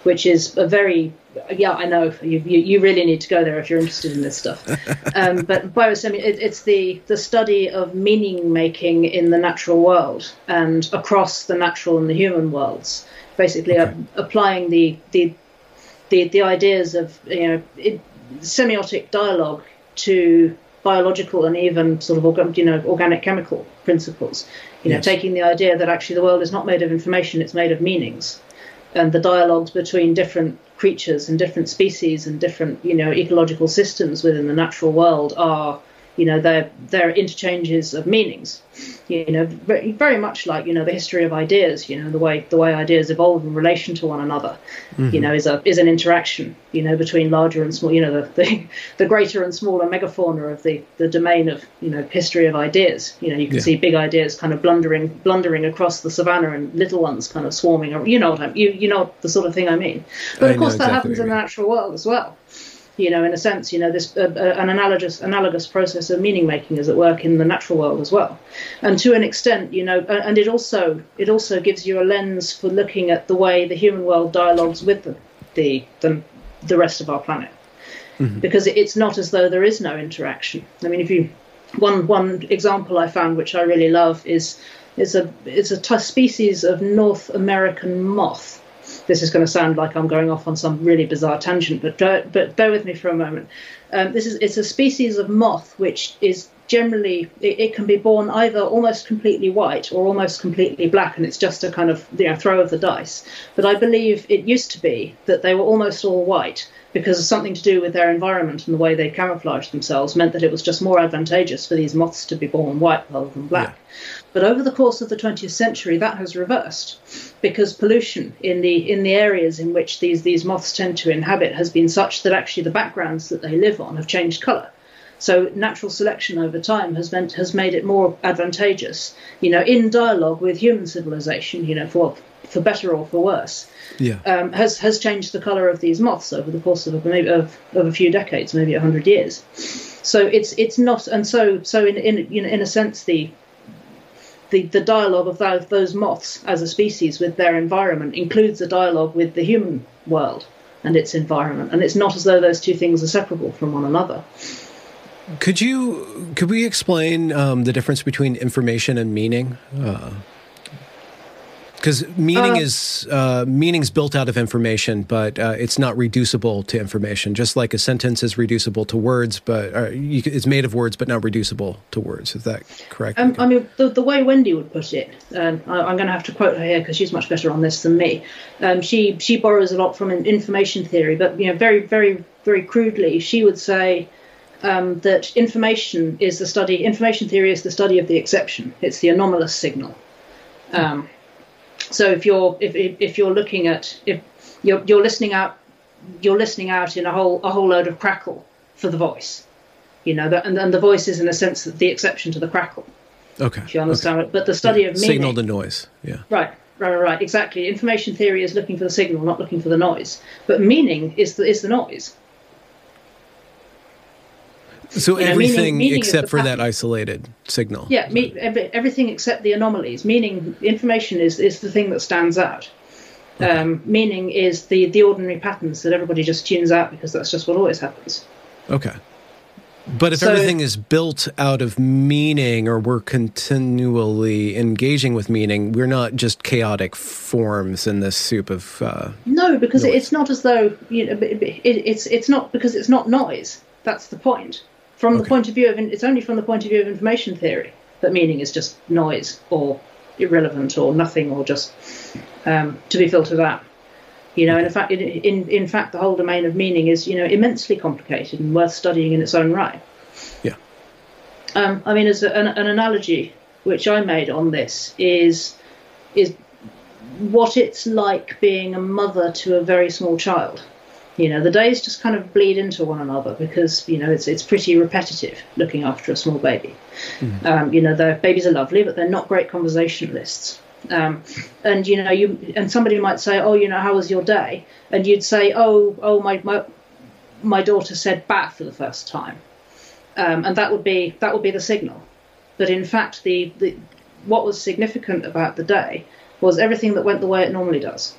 which is a very yeah I know you, you, you really need to go there if you're interested in this stuff. Um, but biosemi it, it's the the study of meaning making in the natural world and across the natural and the human worlds. Basically, okay. uh, applying the the the the ideas of you know. It, semiotic dialogue to biological and even sort of you know organic chemical principles. You know, yes. taking the idea that actually the world is not made of information; it's made of meanings, and the dialogues between different creatures and different species and different you know ecological systems within the natural world are you know they're they're interchanges of meanings. You know very, very much like you know the history of ideas you know the way the way ideas evolve in relation to one another mm-hmm. you know is a is an interaction you know between larger and small you know the, the, the greater and smaller megafauna of the the domain of you know history of ideas. You know you can yeah. see big ideas kind of blundering blundering across the savannah and little ones kind of swarming you know what I, you you know the sort of thing I mean. But of course that happens in the natural world as well you know, in a sense, you know, this uh, uh, an analogous analogous process of meaning making is at work in the natural world as well, and to an extent, you know, and it also it also gives you a lens for looking at the way the human world dialogues with the the the, the rest of our planet, mm-hmm. because it's not as though there is no interaction. I mean, if you one one example I found which I really love is is a it's a t- species of North American moth this is going to sound like I'm going off on some really bizarre tangent, but but bear with me for a moment. Um, this is it's a species of moth which is generally it, it, can be born either almost completely white or almost completely black, and it's just a kind of you know throw of the dice. But I believe it used to be that they were almost all white because of something to do with their environment and the way they camouflaged themselves meant that it was just more advantageous for these moths to be born white rather than black. Yeah. But over the course of the 20th century, that has reversed because pollution in the in the areas in which these these moths tend to inhabit has been such that actually the backgrounds that they live on have changed colour. So natural selection over time has meant has made it more advantageous, you know, in dialogue with human civilization, you know, for for better or for worse, yeah. um, has has changed the colour of these moths over the course of maybe of, of a few decades, maybe a hundred years. So it's it's not, and so so in in you know in a sense the the, the dialogue of those, those moths as a species with their environment includes a dialogue with the human world and its environment. And it's not as though those two things are separable from one another. Could you could we explain um, the difference between information and meaning? Uh, because meaning uh, is uh, meaning's built out of information, but uh, it's not reducible to information. Just like a sentence is reducible to words, but uh, you, it's made of words, but not reducible to words. Is that correct? Um, I mean, the, the, way Wendy would put it, um, I, am going to have to quote her here because she's much better on this than me. Um, she she borrows a lot from information theory, but you know, very very very crudely, she would say. Um, that information is the study. Information theory is the study of the exception. It's the anomalous signal. Um, so if you're if, if you're looking at if you're, you're listening out you're listening out in a whole a whole load of crackle for the voice you know that and, and the voice is in a sense the exception to the crackle okay if you understand okay. it but the study yeah. of meaning signal to noise yeah right right right exactly information theory is looking for the signal not looking for the noise but meaning is the is the noise so you everything know, meaning, meaning except for that isolated signal. Yeah, me, everything except the anomalies. Meaning, information is is the thing that stands out. Okay. Um, meaning is the the ordinary patterns that everybody just tunes out because that's just what always happens. Okay. But if so, everything is built out of meaning, or we're continually engaging with meaning, we're not just chaotic forms in this soup of. Uh, no, because noise. it's not as though you know. It, it's it's not because it's not noise. That's the point. From okay. the point of view of, it's only from the point of view of information theory that meaning is just noise or irrelevant or nothing or just um, to be filtered out. You know, and in fact, in, in in fact, the whole domain of meaning is you know immensely complicated and worth studying in its own right. Yeah. Um, I mean, as a, an, an analogy which I made on this is is what it's like being a mother to a very small child You know, the days just kind of bleed into one another because you know it's it's pretty repetitive looking after a small baby. Mm. Um, you know, the babies are lovely, but they're not great conversationalists. Um, and you know, you and somebody might say, "Oh, you know, how was your day?" And you'd say, "Oh, oh, my my, my daughter said bat for the first time," um, and that would be that would be the signal. But in fact, the, the what was significant about the day was everything that went the way it normally does.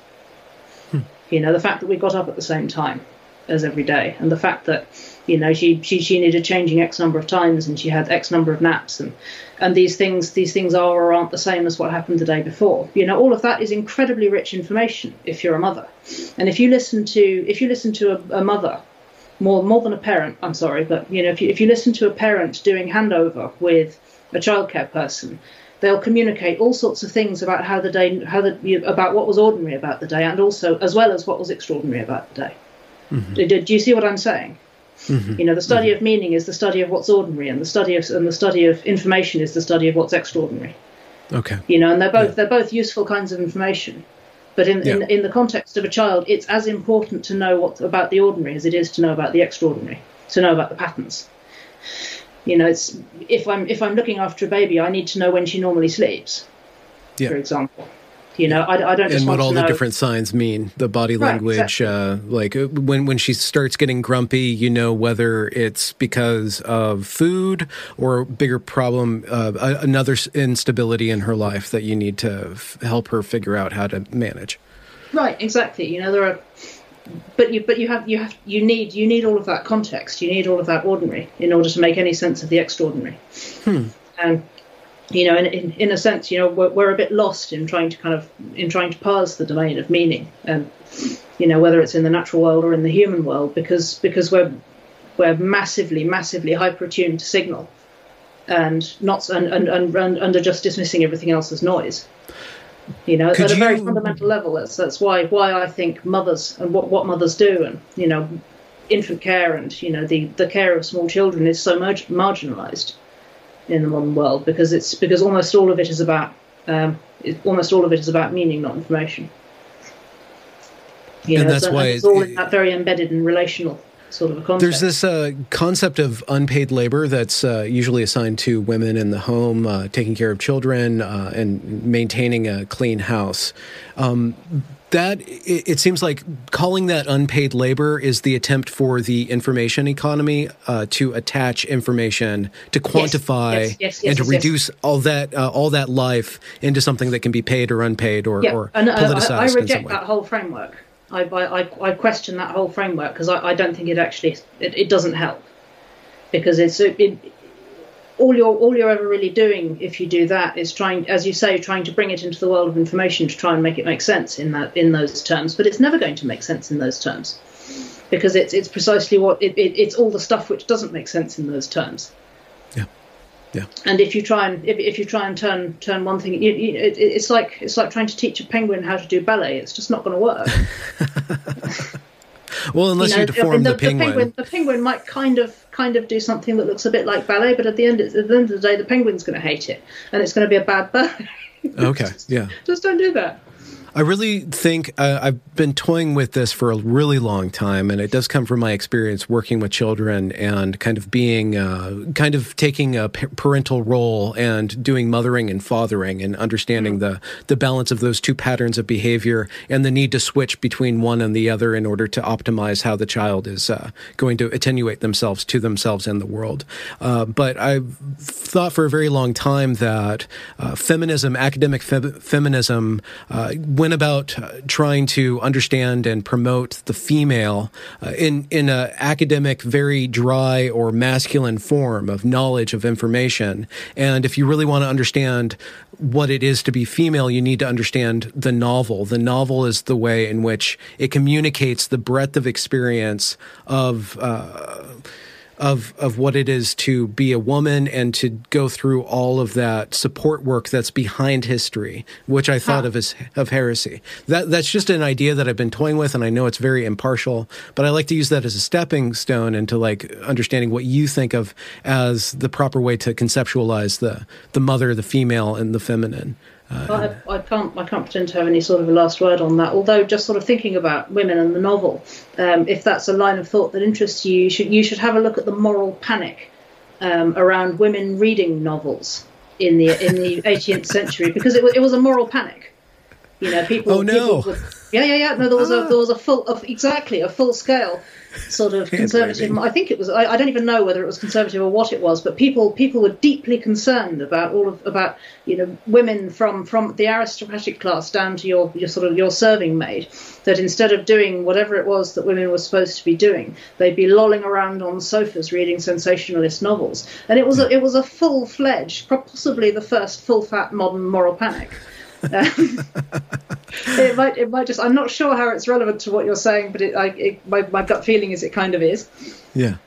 You know, the fact that we got up at the same time as every day, and the fact that you know she she she needed changing X number of times, and she had X number of naps, and and these things these things are or aren't the same as what happened the day before. You know, all of that is incredibly rich information if you're a mother, and if you listen to if you listen to a, a mother more more than a parent, I'm sorry, but you know if you if you listen to a parent doing handover with a childcare person, they'll communicate all sorts of things about how the day, how the about what was ordinary about the day, and also as well as what was extraordinary about the day. Mm-hmm. Do, do, you see what I'm saying? Mm-hmm. You know, the study mm-hmm. of meaning is the study of what's ordinary, and the study of and the study of information is the study of what's extraordinary. Okay. You know, and they're both yeah. they're both useful kinds of information. But in, yeah. in in the context of a child, it's as important to know what about the ordinary as it is to know about the extraordinary, to know about the patterns. You know, it's if I'm if I'm looking after a baby, I need to know when she normally sleeps. Yeah. For example. You know, I, I don't and what all the different signs mean, the body right, language, exactly. uh, like uh, when when she starts getting grumpy, you know whether it's because of food or bigger problem, uh, another instability in her life that you need to f- help her figure out how to manage. Right, exactly. You know, there are but you but you have you have you need you need all of that context. You need all of that ordinary in order to make any sense of the extraordinary. Hmm. and you know in, in, in a sense you know we're, we're a bit lost in trying to kind of in trying to parse the domain of meaning and you know whether it's in the natural world or in the human world because because we're we're massively massively hyper attuned to signal and not and and, and, and, and are just dismissing everything else as noise you know, Could at a very fundamental level. That's that's why why I think mothers and what what mothers do, and you know, infant care and you know the the care of small children is so much marginalised in the modern world because it's because almost all of it is about um, it, almost all of it is about meaning, not information. You and know, that's why it's all it, very embedded and relational sort of a concept. There's this uh, concept of unpaid labor that's uh, usually assigned to women in the home, uh, taking care of children uh, and maintaining a clean house. Um, that it, it, seems like calling that unpaid labor is the attempt for the information economy uh, to attach information to quantify yes, yes, yes, and to reduce all that uh, all that life into something that can be paid or unpaid or, yeah. or and, politicized. I, I reject that whole framework. I, I, I question that whole framework because I, I don't think it actually it, it doesn't help because it's it, all you're all you're ever really doing if you do that is trying, as you say, trying to bring it into the world of information to try and make it make sense in that in those terms. But it's never going to make sense in those terms because it's it's precisely what it, it, it's all the stuff which doesn't make sense in those terms. Yeah. And if you try and if, if you try and turn turn one thing, you, you, it, it's like it's like trying to teach a penguin how to do ballet. It's just not going to work. well, unless you, know, you deform the, the, penguin. the, penguin. The penguin might kind of kind of do something that looks a bit like ballet, but at the end at the end of the day, the penguin's going to hate it, and it's going to be a bad ballet. okay. just, yeah. Just don't do that. I really think uh, I've been toying with this for a really long time, and it does come from my experience working with children and kind of being, uh, kind of taking a parental role and doing mothering and fathering and understanding mm-hmm. the the balance of those two patterns of behavior and the need to switch between one and the other in order to optimize how the child is uh, going to attenuate themselves to themselves and the world. Uh, but I've thought for a very long time that uh, feminism, academic fe- feminism, when went about uh, trying to understand and promote the female uh, in in an academic, very dry or masculine form of knowledge of information. And if you really want to understand what it is to be female, you need to understand the novel. The novel is the way in which it communicates the breadth of experience of. Uh, of of what it is to be a woman and to go through all of that support work that's behind history, which I thought huh. of as of heresy. That that's just an idea that I've been toying with, and I know it's very impartial, but I like to use that as a stepping stone into like understanding what you think of as the proper way to conceptualize the the mother, the female, and the feminine. Uh, I, I, can't I can't pretend to have any sort of a last word on that. Although just sort of thinking about women and the novel, um, if that's a line of thought that interests you, you should you should have a look at the moral panic um, around women reading novels in the in the 18th century because it, it was a moral panic. You know, people. Oh no. People yeah, yeah, yeah. No, there was ah. a there was a full of exactly a full scale sort of conservative. I think it was. I, I, don't even know whether it was conservative or what it was, but people people were deeply concerned about all of about you know women from from the aristocratic class down to your your sort of your serving maid. That instead of doing whatever it was that women were supposed to be doing, they'd be lolling around on sofas reading sensationalist novels, and it was a, it was a full fledged, possibly the first full fat modern moral panic. Um, it might, it might just. I'm not sure how it's relevant to what you're saying, but it, I, it, my, my gut feeling is it kind of is. Yeah.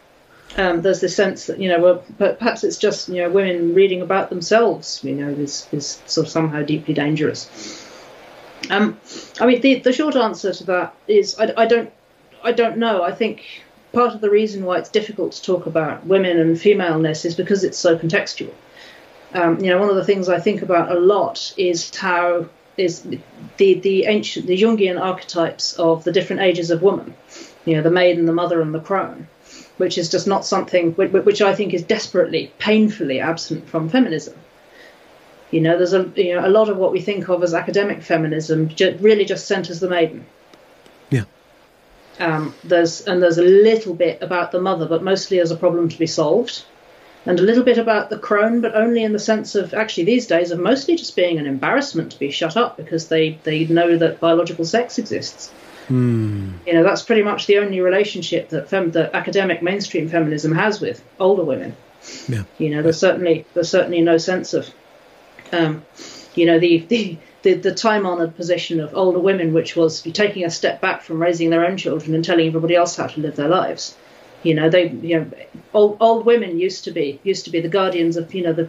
Um, there's this sense that you know, well, perhaps it's just you know, women reading about themselves, you know, is is sort of somehow deeply dangerous. Um, I mean, the the short answer to that is I, I don't I don't know. I think part of the reason why it's difficult to talk about women and femaleness is because it's so contextual. Um, you know, one of the things I think about a lot is how is the the ancient the Jungian archetypes of the different ages of woman. You know, the maiden, the mother, and the crone, which is just not something which, which I think is desperately, painfully absent from feminism. You know, there's a you know a lot of what we think of as academic feminism ju- really just centers the maiden. Yeah. Um, there's and there's a little bit about the mother, but mostly as a problem to be solved and a little bit about the crone, but only in the sense of actually these days of mostly just being an embarrassment to be shut up because they, they know that biological sex exists. Mm. You know, that's pretty much the only relationship that, fem- that academic mainstream feminism has with older women. Yeah. You know, there's certainly there's certainly no sense of, um, you know, the, the the, the time honored position of older women, which was taking a step back from raising their own children and telling everybody else how to live their lives. You know, they you know old, old women used to be used to be the guardians of you know the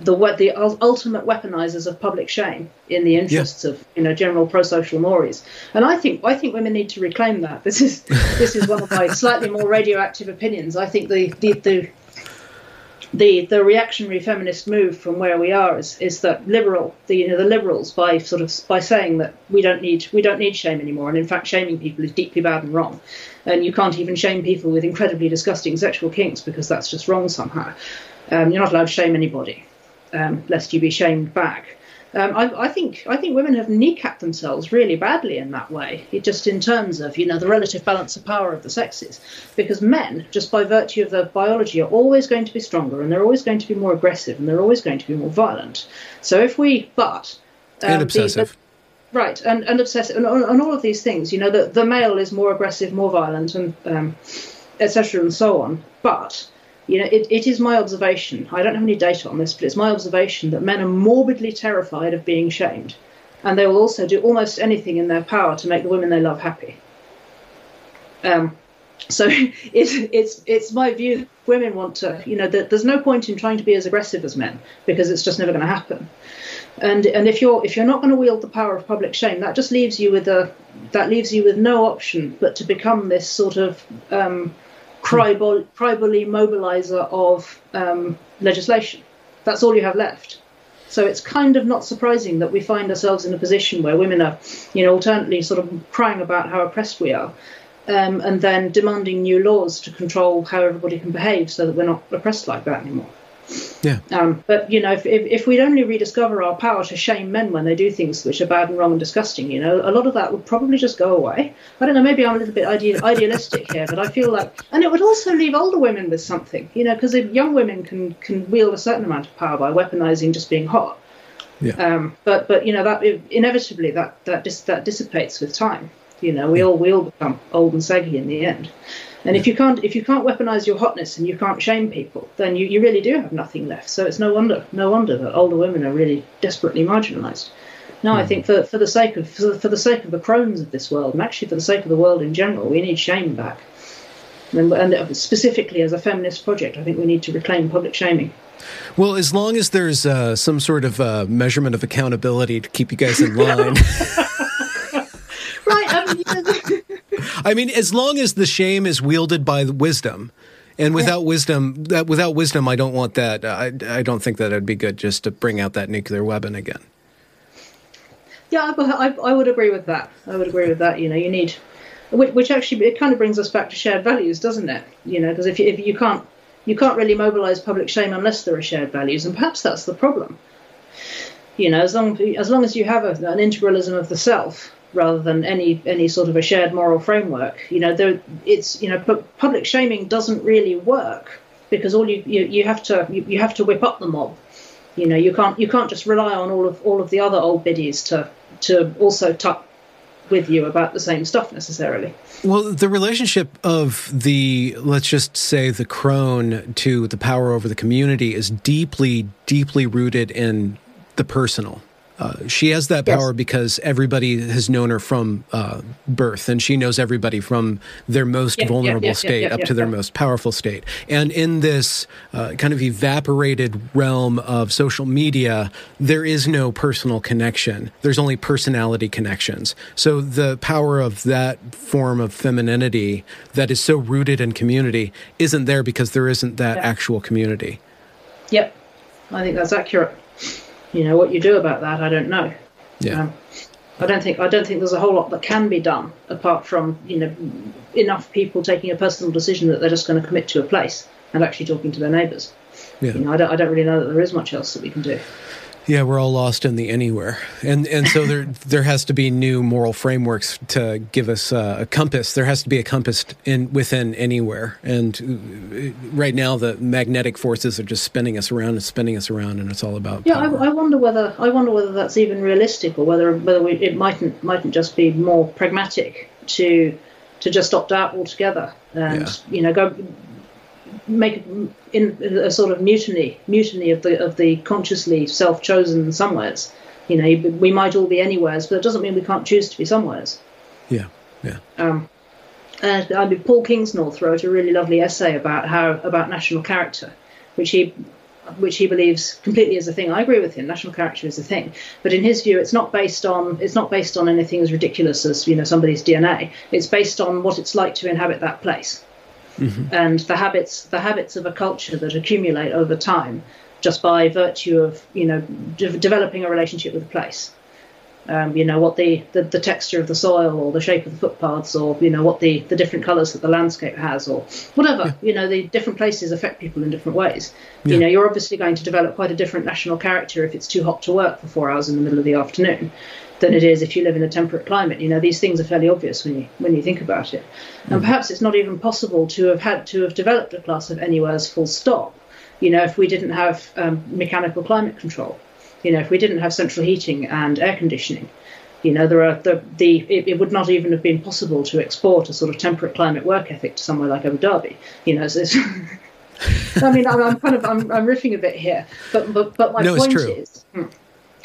the the ultimate weaponizers of public shame in the interests yeah. of you know general pro-social mores. And i think i think women need to reclaim that. This is this is one of my slightly more radioactive opinions. I think the the, the the the reactionary feminist move from where we are is, is that liberal the you know the liberals by sort of by saying that we don't need we don't need shame anymore. And in fact shaming people is deeply bad and wrong and you can't even shame people with incredibly disgusting sexual kinks because that's just wrong somehow um, you're not allowed to shame anybody um, lest you be shamed back um, I, I, think I think women have kneecapped themselves really badly in that way. It just in terms of you know the relative balance of power of the sexes, because men, just by virtue of their biology, are always going to be stronger and they're always going to be more aggressive and they're always going to be more violent. So if we but um, and obsessive. Right, and, and obsessive, and, and, all of these things. You know, the, the male is more aggressive, more violent, and um, etc. and so on. But you know, it, it is my observation. I don't have any data on this, but it's my observation that men are morbidly terrified of being shamed, and they will also do almost anything in their power to make the women they love happy. Um, so it's it's it's my view. Women want to, you know, there's no point in trying to be as aggressive as men because it's just never going to happen. And and if you're if you're not going to wield the power of public shame, that just leaves you with a that leaves you with no option but to become this sort of um, tribally mobilizer of um, legislation. That's all you have left. So it's kind of not surprising that we find ourselves in a position where women are, you know, alternately sort of crying about how oppressed we are, um, and then demanding new laws to control how everybody can behave so that we're not oppressed like that anymore. Yeah. Um, but you know, if, if, if we'd only rediscover our power to shame men when they do things which are bad and wrong and disgusting, you know, a lot of that would probably just go away. I don't know. Maybe I'm a little bit ideal, idealistic here, but I feel like, and it would also leave older women with something, you know, because young women can can wield a certain amount of power by weaponizing just being hot. Yeah. Um, but but you know that inevitably that that dis, that dissipates with time. You know, we all we all become old and saggy in the end. And if you can't if you can't weaponize your hotness and you can't shame people, then you, you really do have nothing left. So it's no wonder no wonder that older women are really desperately marginalized. No. I hmm. think for, for the sake of for, for the sake of the crones of this world, and actually for the sake of the world in general, we need shame back. And, and specifically as a feminist project, I think we need to reclaim public shaming. Well, as long as there's uh, some sort of uh, measurement of accountability to keep you guys in line. right. I mean, I mean, as long as the shame is wielded by wisdom, and without yeah. wisdom, that without wisdom, I don't want that. I I don't think that it'd be good just to bring out that nuclear weapon again. Yeah, I, I, I would agree with that. I would agree with that. You know, you need, which, which actually it kind of brings us back to shared values, doesn't it? You know, because if you, if you can't you can't really mobilize public shame unless there are shared values, and perhaps that's the problem. You know, as long as long as you have a, an integralism of the self rather than any any sort of a shared moral framework, you know, there it's you know, public shaming doesn't really work because all you you, you have to you, you have to whip up the mob. You know, you can't you can't just rely on all of all of the other old biddies to to also tuck with you about the same stuff necessarily. Well, the relationship of the, let's just say, the crone to the power over the community is deeply, deeply rooted in the personal. Uh, she has that power yes. because everybody has known her from uh, birth, and she knows everybody from their most yeah, vulnerable yeah, yeah, state up to their most powerful state. And in this uh, kind of evaporated realm of social media, there is no personal connection. There's only personality connections. So the power of that form of femininity that is so rooted in community isn't there because there isn't that actual community. Yep, I think that's accurate. You know what you do about that, I don't know. Yeah. Um, I don't think I don't think there's a whole lot that can be done apart from you know enough people taking a personal decision that they're just going to commit to a place and actually talking to their neighbours. Yeah. You know, I don't I don't really know that there is much else that we can do. Yeah, we're all lost in the anywhere, and and so there there has to be new moral frameworks to give us uh, a compass. There has to be a compass in within anywhere, and uh, right now the magnetic forces are just spinning us around and spinning us around, and it's all about. Yeah, I, I, wonder whether I wonder whether that's even realistic, or whether whether we, it mightn't mightn't just be more pragmatic to to just opt out altogether and yeah. you know go make in a sort of mutiny, mutiny of the of the consciously self-chosen somewheres. You know, we might all be anywheres, but it doesn't mean we can't choose to be somewheres. Yeah, yeah. Um, and I mean, Paul Kingsnorth wrote a really lovely essay about how about national character, which he which he believes completely is a thing. I agree with him. National character is a thing, but in his view, it's not based on it's not based on anything as ridiculous as you know somebody's DNA. It's based on what it's like to inhabit that place mm-hmm. and the habits the habits of a culture that accumulate over time just by virtue of you know de- developing a relationship with a place. Um, you know what the, the, the texture of the soil or the shape of the footpaths or you know what the, the different colours that the landscape has or whatever yeah. you know the different places affect people in different ways yeah. you know you're obviously going to develop quite a different national character if it's too hot to work for four hours in the middle of the afternoon than it is if you live in a temperate climate. You know, these things are fairly obvious when you when you think about it. And mm. perhaps it's not even possible to have had to have developed a class of anywheres full stop. You know, if we didn't have um, mechanical climate control, you know, if we didn't have central heating and air conditioning, you know, there are the the it, it, would not even have been possible to export a sort of temperate climate work ethic to somewhere like Abu Dhabi. You know, so I mean, I'm, I'm, kind of I'm, I'm riffing a bit here, but but but my no, point is. Hmm,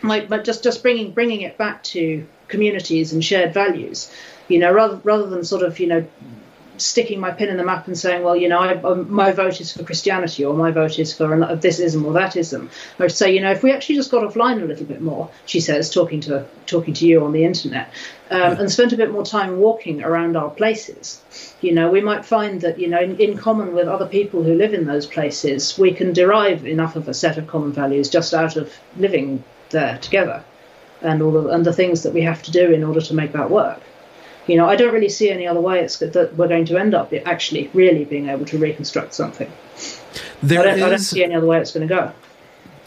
like, but just just bringing bringing it back to communities and shared values, you know, rather rather than sort of you know sticking my pin in the map and saying, well, you know, I, um, my vote is for Christianity or my vote is for this ism or that ism. I would say, you know, if we actually just got offline a little bit more, she says, talking to talking to you on the internet, um, and spent a bit more time walking around our places, you know, we might find that, you know, in, in common with other people who live in those places, we can derive enough of a set of common values just out of living there together and all of, and the things that we have to do in order to make that work. You know, I don't really see any other way it's that we're going to end up actually really being able to reconstruct something. There I, don't, is, I don't see any other way it's going to go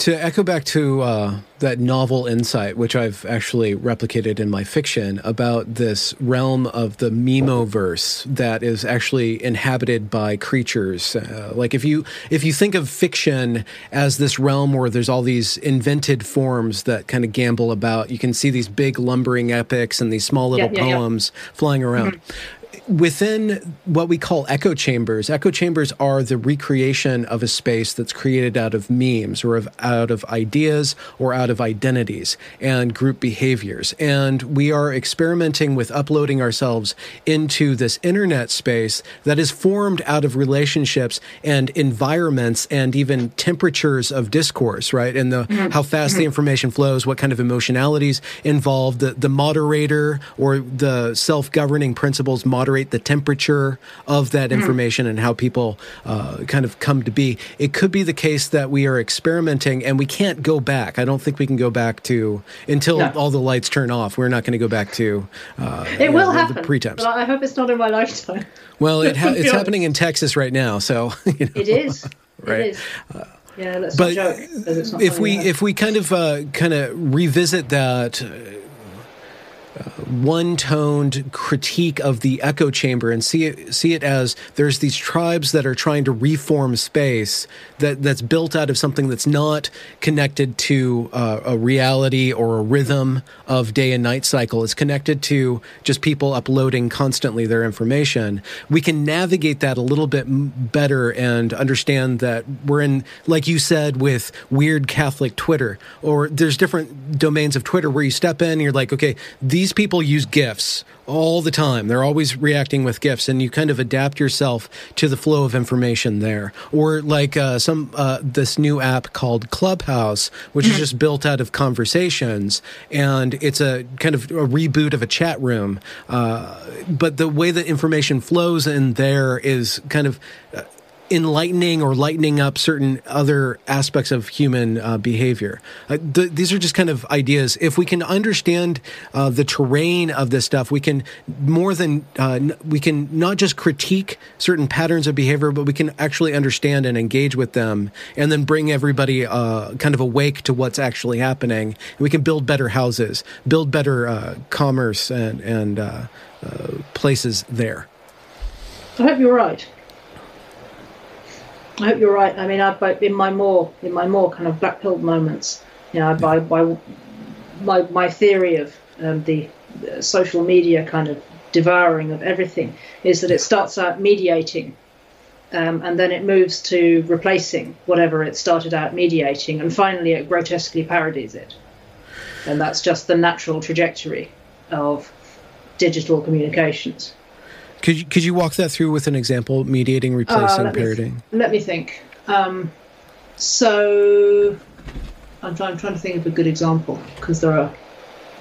to echo back to uh, that novel insight, which I've actually replicated in my fiction about this realm of the Memoverse that is actually inhabited by creatures. Uh, like if you if you think of fiction as this realm where there's all these invented forms that kind of gambol about, you can see these big lumbering epics and these small little yeah, yeah, poems yeah. flying around. Mm-hmm within what we call echo chambers, echo chambers are the recreation of a space that's created out of memes or of, out of ideas or out of identities and group behaviors. And we are experimenting with uploading ourselves into this internet space that is formed out of relationships and environments and even temperatures of discourse, right? And the mm-hmm. how fast the mm-hmm. information flows, what kind of emotionalities involved, the, the moderator or the self-governing principles moderate the temperature of that Mm-hmm. information and how people uh, kind of come to be. It could be the case that we are experimenting and we can't go back. I don't think we can go back to until No. all the lights turn off. We're not going to go back to uh, It will know, happen. the pre-temps. But I hope it's not in my lifetime. Well, it ha- it's happening in Texas right now, so you know. It is. Right. It is. Yeah, let's but not joke. if we if we kind of uh, kind of revisit that uh, one-toned critique of the echo chamber and see it see it as there's these tribes that are trying to reform space that that's built out of something that's not connected to uh, a reality or a rhythm of day and night cycle. It's connected to just people uploading constantly their information. We can navigate that a little bit better and understand that we're in like you said with weird catholic twitter or there's different domains of twitter where you step in and you're like okay these people use gifs all the time. They're always reacting with gifs and you kind of adapt yourself to the flow of information there. Or like uh, some uh, this new app called clubhouse which is just built out of conversations and it's a kind of a reboot of a chat room. Uh, but the way that information flows in there is kind of uh, enlightening or lightening up certain other aspects of human uh, behavior. Uh, th- these are just kind of ideas. If we can understand uh, the terrain of this stuff, we can more than uh, n- we can not just critique certain patterns of behavior, but we can actually understand and engage with them, and then bring everybody uh, kind of awake to what's actually happening. And we can build better houses, build better uh, commerce and and places there. I hope you're right. I hope you're right. I mean, I, in my more in my more kind of black pilled moments, you know, by by my my theory of um, the social media kind of devouring of everything is that it starts out mediating, um, and then it moves to replacing whatever it started out mediating, and finally it grotesquely parodies it, and that's just the natural trajectory of digital communications. Could you, could you walk that through with an example? Mediating, replacing, Uh, let me th- parodying. let me think. Um, so I'm trying, I'm trying to think of a good example because there are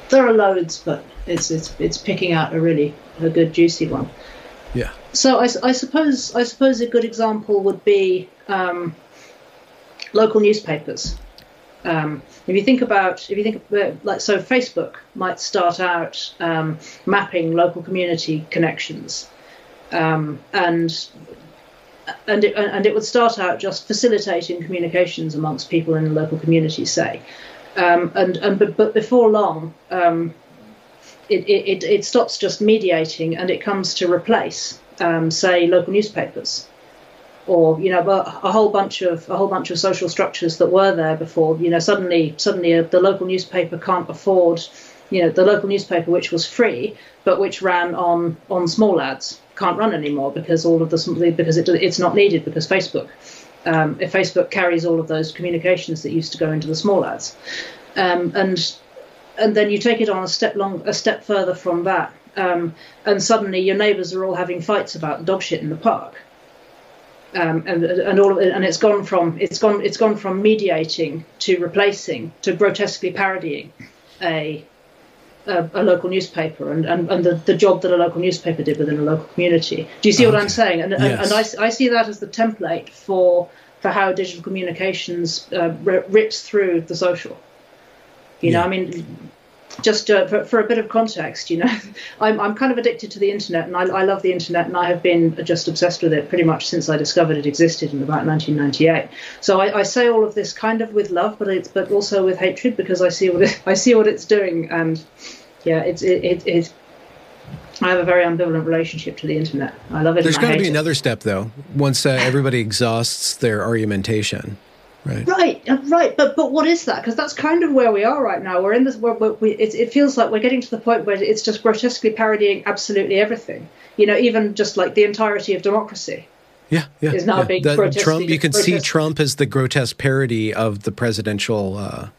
there are loads, but it's it's it's picking out a really a good juicy one. Yeah. So I, I suppose I suppose a good example would be um, local newspapers. Um, if you think about if you think about, like so Facebook might start out um, mapping local community connections. Um, and and it, and it would start out just facilitating communications amongst people in the local community, say, um, and and but, but before long, um, it, it it stops just mediating and it comes to replace, um, say, local newspapers, or you know, a whole bunch of a whole bunch of social structures that were there before. You know, suddenly suddenly uh, the local newspaper can't afford, you know, the local newspaper which was free but which ran on on small ads can't run anymore because all of the because it, it's not needed because Facebook um, if Facebook carries all of those communications that used to go into the small ads um, and and then you take it on a step long a step further from that um, and suddenly your neighbours are all having fights about dog shit in the park um, and and all of it, and it's gone from it's gone it's gone from mediating to replacing to grotesquely parodying a a, a local newspaper and, and, and the, the job that a local newspaper did within a local community. Do you see what I'm saying? And, and, Yes. and I, I see that as the template for for how digital communications uh, rips through the social. You know, I mean, just uh, for, for a bit of context, you know, I'm, I'm kind of addicted to the internet and I, I love the internet and I have been just obsessed with it pretty much since I discovered it existed in about 1998. So I, I say all of this kind of with love, but it's but also with hatred because I see what it, I see what it's doing and yeah, it's it, it, it I have a very ambivalent relationship to the internet. I love it. There's got to be it. another step, though, once uh, everybody exhausts their argumentation, right? Right, uh, right, but but what is that? Because that's kind of where we are right now. We're in this. Where we, it, it feels like we're getting to the point where it's just grotesquely parodying absolutely everything. You know, even just like the entirety of democracy. Yeah, yeah. Is now yeah. being That Trump, you can see. Trump as the grotesque parody of the presidential. Uh,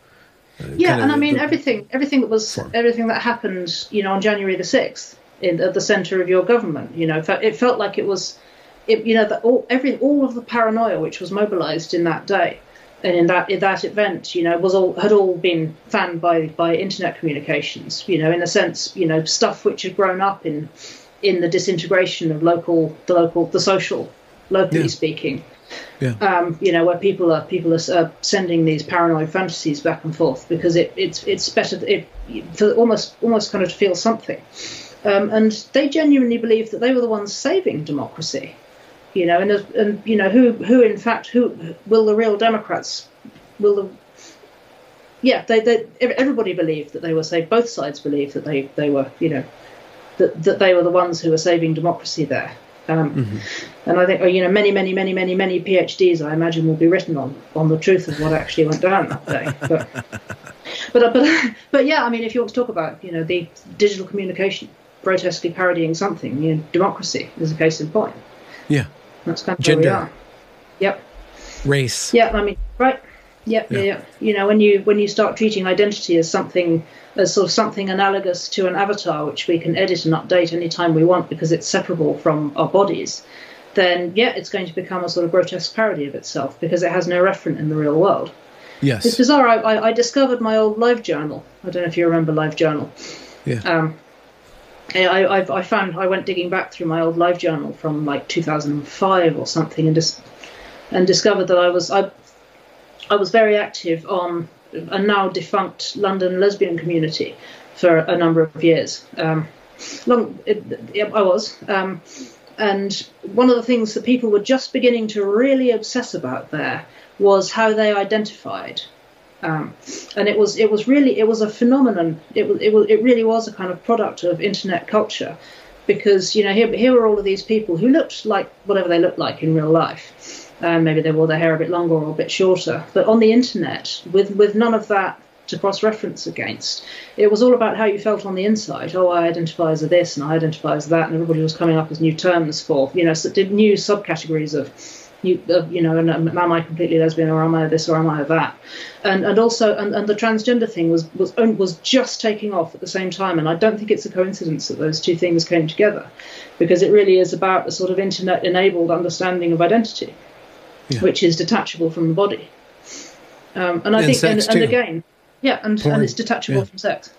Yeah, kind of and I mean the- everything, everything that was, Form. everything that happened, you know, on January the sixth, in at the center of your government. You know, it felt, it felt like it was, it, you know, that all every all of the paranoia which was mobilized in that day, and in that in that event, you know, was all had all been fanned by by internet communications. You know, in a sense, you know, stuff which had grown up in in the disintegration of local, the local, the social, locally Yeah. speaking. Yeah. Um, you know, where people are people are uh, sending these paranoid fantasies back and forth because it, it's it's better it for almost almost kind of to feel something. Um, and they genuinely believed that they were the ones saving democracy. You know, and and you know who who in fact who will the real Democrats will the yeah they, they everybody believed that they were saved. Both sides believed that they they were you know that that they were the ones who were saving democracy there. Um, And I think, you know, many, many, many, many, many PhDs, I imagine, will be written on on the truth of what actually went down that day. But, but, but, but yeah, I mean, if you want to talk about, you know, the digital communication grotesquely parodying something, you know, democracy is a case in point. Yeah. That's kind of Gender. where we are. Yep. Race. Yeah, I mean, right. Yep, yeah. Yeah. yeah, You know, when you when you start treating identity as something as sort of something analogous to an avatar, which we can edit and update anytime we want because it's separable from our bodies, then yeah, it's going to become a sort of grotesque parody of itself because it has no referent in the real world. Yes, it's bizarre. I, I, I discovered my old live journal. I don't know if you remember live journal. Yeah. Um, I, I, I found I went digging back through my old live journal from like 2005 or something, and just and discovered that I was I I was very active on a now defunct London lesbian community for a number of years. Um, long, I was. Um, and one of the things that people were just beginning to really obsess about there was how they identified. Um, and it was it was really it was a phenomenon. It was it was it really was a kind of product of internet culture, because you know here here were all of these people who looked like whatever they looked like in real life. Um, maybe they wore their hair a bit longer or a bit shorter, but on the internet with with none of that to cross reference against. It was all about how you felt on the inside. Oh, I identify as this and I identify as that, and everybody was coming up with new terms for you know new subcategories of. You, of, you know, and um, am I completely lesbian, or am I this, or am I that? And and also, and, and the transgender thing was was was just taking off at the same time. And I don't think it's a coincidence that those two things came together, because it really is about a sort of internet-enabled understanding of identity, Yeah. which is detachable from the body. Um, and I And think, and, and again, yeah, and, Porn, and it's detachable yeah. from sex.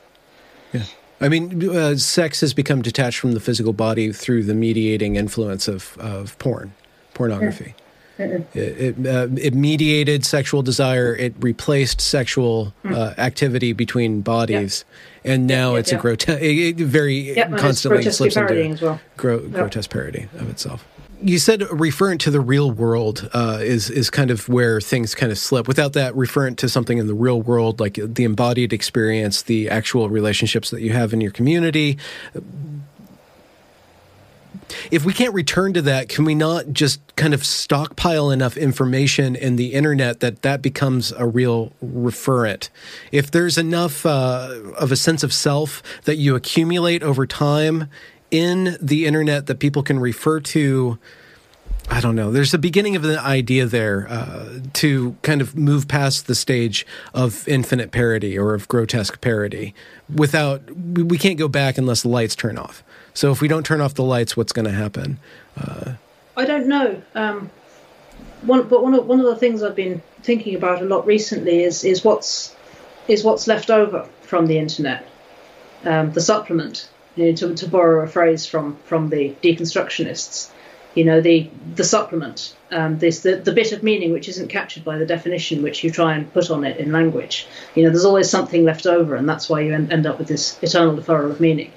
Yeah. I mean, uh, sex has become detached from the physical body through the mediating influence of, of porn, pornography. It, it, uh, it mediated sexual desire. It replaced sexual uh, activity between bodies, and now. Yeah, it's yeah. a grotesque, very Yep, constantly slips into well. gro- grotesque parody of itself. You said referent to the real world uh, is is kind of where things kind of slip. Without that, referent to something in the real world, like the embodied experience, the actual relationships that you have in your community. If we can't return to that, can we not just kind of stockpile enough information in the internet that that becomes a real referent? If there's enough uh, of a sense of self that you accumulate over time in the internet that people can refer to, I don't know. There's a beginning of an idea there uh, to kind of move past the stage of infinite parody or of grotesque parody without, we we can't go back unless the lights turn off. So if we don't turn off the lights, what's going to happen? I don't know. Um, one, but one of one of the things I've been thinking about a lot recently is is what's is what's left over from the internet, um, the supplement. You know, to, to borrow a phrase from from the deconstructionists, you know, the the supplement, um, this the, the bit of meaning which isn't captured by the definition which you try and put on it in language. You know, there's always something left over, and that's why you end, end up with this eternal deferral of meaning.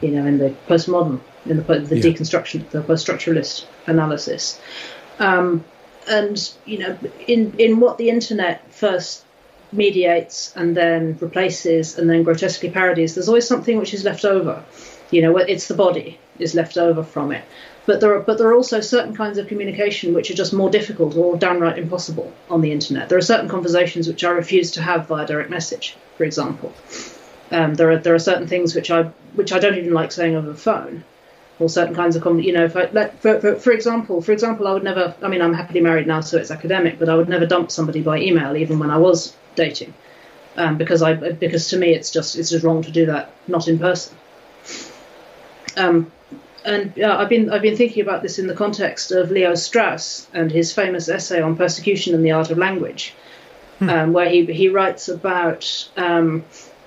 You know, in the postmodern, in the the Yeah. deconstruction, the post-structuralist analysis. Um, and you know in in what the internet first mediates and then replaces and then grotesquely parodies there's always something which is left over. You know it's the body is left over from it. But there are but there are also certain kinds of communication which are just more difficult or downright impossible on the internet. There are certain conversations which I refuse to have via direct message for example um, there are there are certain things which I which I don't even like saying over the phone or certain kinds of com- you know if I, like for, for, for example for example I would never I mean I'm happily married now so it's academic but I would never dump somebody by email even when I was dating um, because I because to me it's just it's just wrong to do that not in person. Um, and yeah, I've been I've been thinking about this in the context of Leo Strauss and his famous essay on persecution and the art of language, um, where he he writes about um,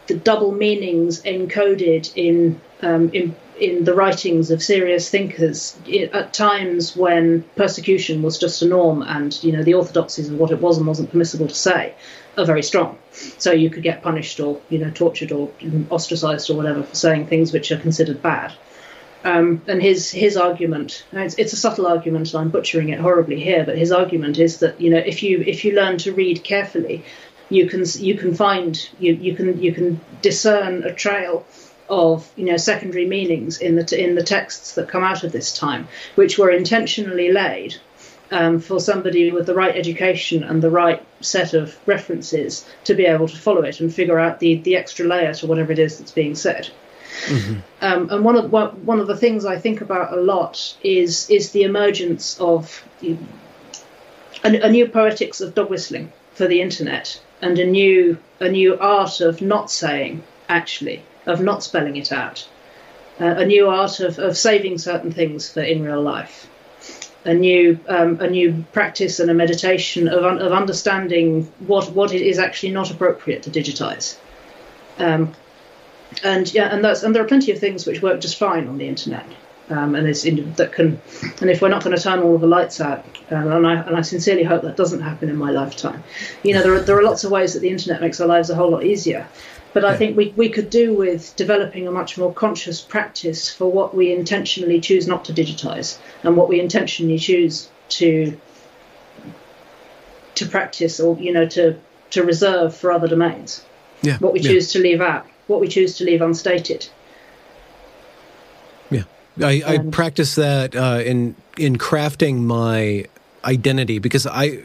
the double meanings encoded in um, in in the writings of serious thinkers at times when persecution was just a norm and you know the orthodoxies of what it was and wasn't permissible to say are very strong. So you could get punished or you know tortured or ostracized or whatever for saying things which are considered bad. Um, and his his argument it's, it's, a subtle argument and I'm butchering it horribly here but his argument is that you know if you if you learn to read carefully you can you can find you, you can you can discern a trail of you know secondary meanings in the in the texts that come out of this time, which were intentionally laid um, for somebody with the right education and the right set of references to be able to follow it and figure out the the extra layer to whatever it is that's being said. Mm-hmm. Um, and one of one of the things I think about a lot is is the emergence of a, a new poetics of dog whistling for the internet and a new a new art of not saying actually of not spelling it out, uh, a new art of, of saving certain things for in real life, a new um, a new practice and a meditation of, of understanding what what it is actually not appropriate to digitize. Um, and yeah, and that's and there are plenty of things which work just fine on the internet. Um, and in, that can, and if we're not going to turn all of the lights out, um, and, I, and I sincerely hope that doesn't happen in my lifetime, you know, there are, there are lots of ways that the internet makes our lives a whole lot easier. But I think we, we could do with developing a much more conscious practice for what we intentionally choose not to digitize and what we intentionally choose to to practice or you know to to reserve for other domains. Yeah. What we choose yeah. to leave out, what we choose to leave unstated. I, I um, practice that uh, in in crafting my identity because I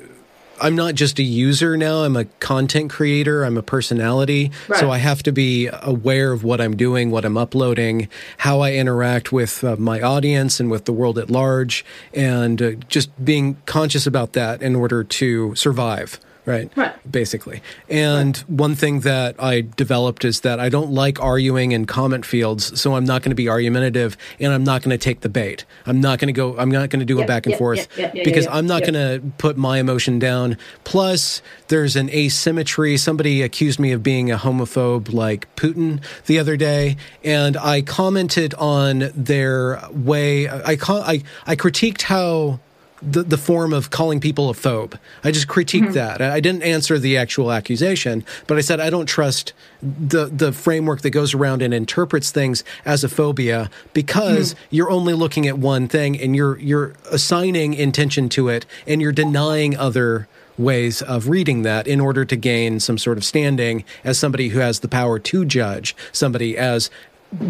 I'm not just a user now. I'm a content creator. I'm a personality. Right. So I have to be aware of what I'm doing, what I'm uploading, how I interact with uh, my audience and with the world at large, and uh, just being conscious about that in order to survive right? Right. Basically. And right. one thing that I developed is that I don't like arguing in comment fields, so I'm not going to be argumentative and I'm not going to take the bait. I'm not going to go, I'm not going to do yep, a back and yep, forth yep, because I'm not going to put my emotion down. Plus, there's an asymmetry. Somebody accused me of being a homophobe like Putin the other day, and I commented on their way. I, I, I critiqued how the, the form of calling people a phobe. I just critiqued mm-hmm. that. I didn't answer the actual accusation, but I said I don't trust the the framework that goes around and interprets things as a phobia because mm-hmm. you're only looking at one thing and you're you're assigning intention to it and you're denying other ways of reading that in order to gain some sort of standing as somebody who has the power to judge somebody as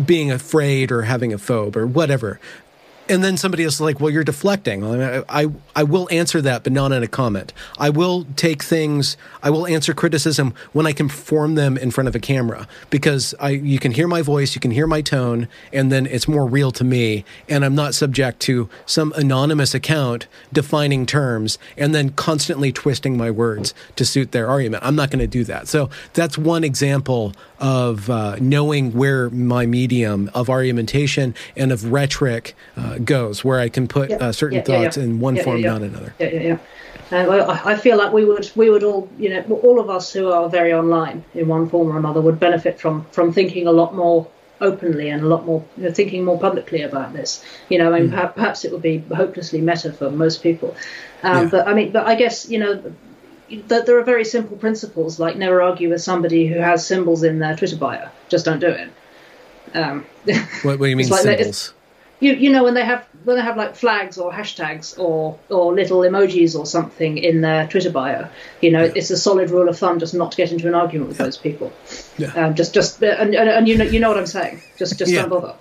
being afraid or having a phobe or whatever and then somebody else is like, "Well, you're deflecting." I, I, I will answer that, but not in a comment. I will take things. I will answer criticism when I can perform them in front of a camera because I you can hear my voice, you can hear my tone, and then it's more real to me, and I'm not subject to some anonymous account defining terms and then constantly twisting my words to suit their argument. I'm not going to do that. So that's one example of uh, knowing where my medium of argumentation and of rhetoric. Uh, goes, where I can put yeah, uh, certain yeah, thoughts yeah, in one form, not another. Yeah, yeah, yeah. Uh, I feel like we would, we would all, you know, all of us who are very online in one form or another would benefit from from thinking a lot more openly and a lot more you know, thinking more publicly about this. You know, I mean, mm. perhaps it would be hopelessly meta for most people, um, but I mean, but I guess you know. That there are very simple principles like never argue with somebody who has symbols in their Twitter bio. Just don't do it. Um, what, what, do you mean like symbols? you you know when they have when they have like flags or hashtags or or little emojis or something in their Twitter bio, you know, yeah. it's a solid rule of thumb just not to get into an argument with yeah. those people. Yeah. Um, just just and, and, and you know you know what I'm saying. Just just don't bother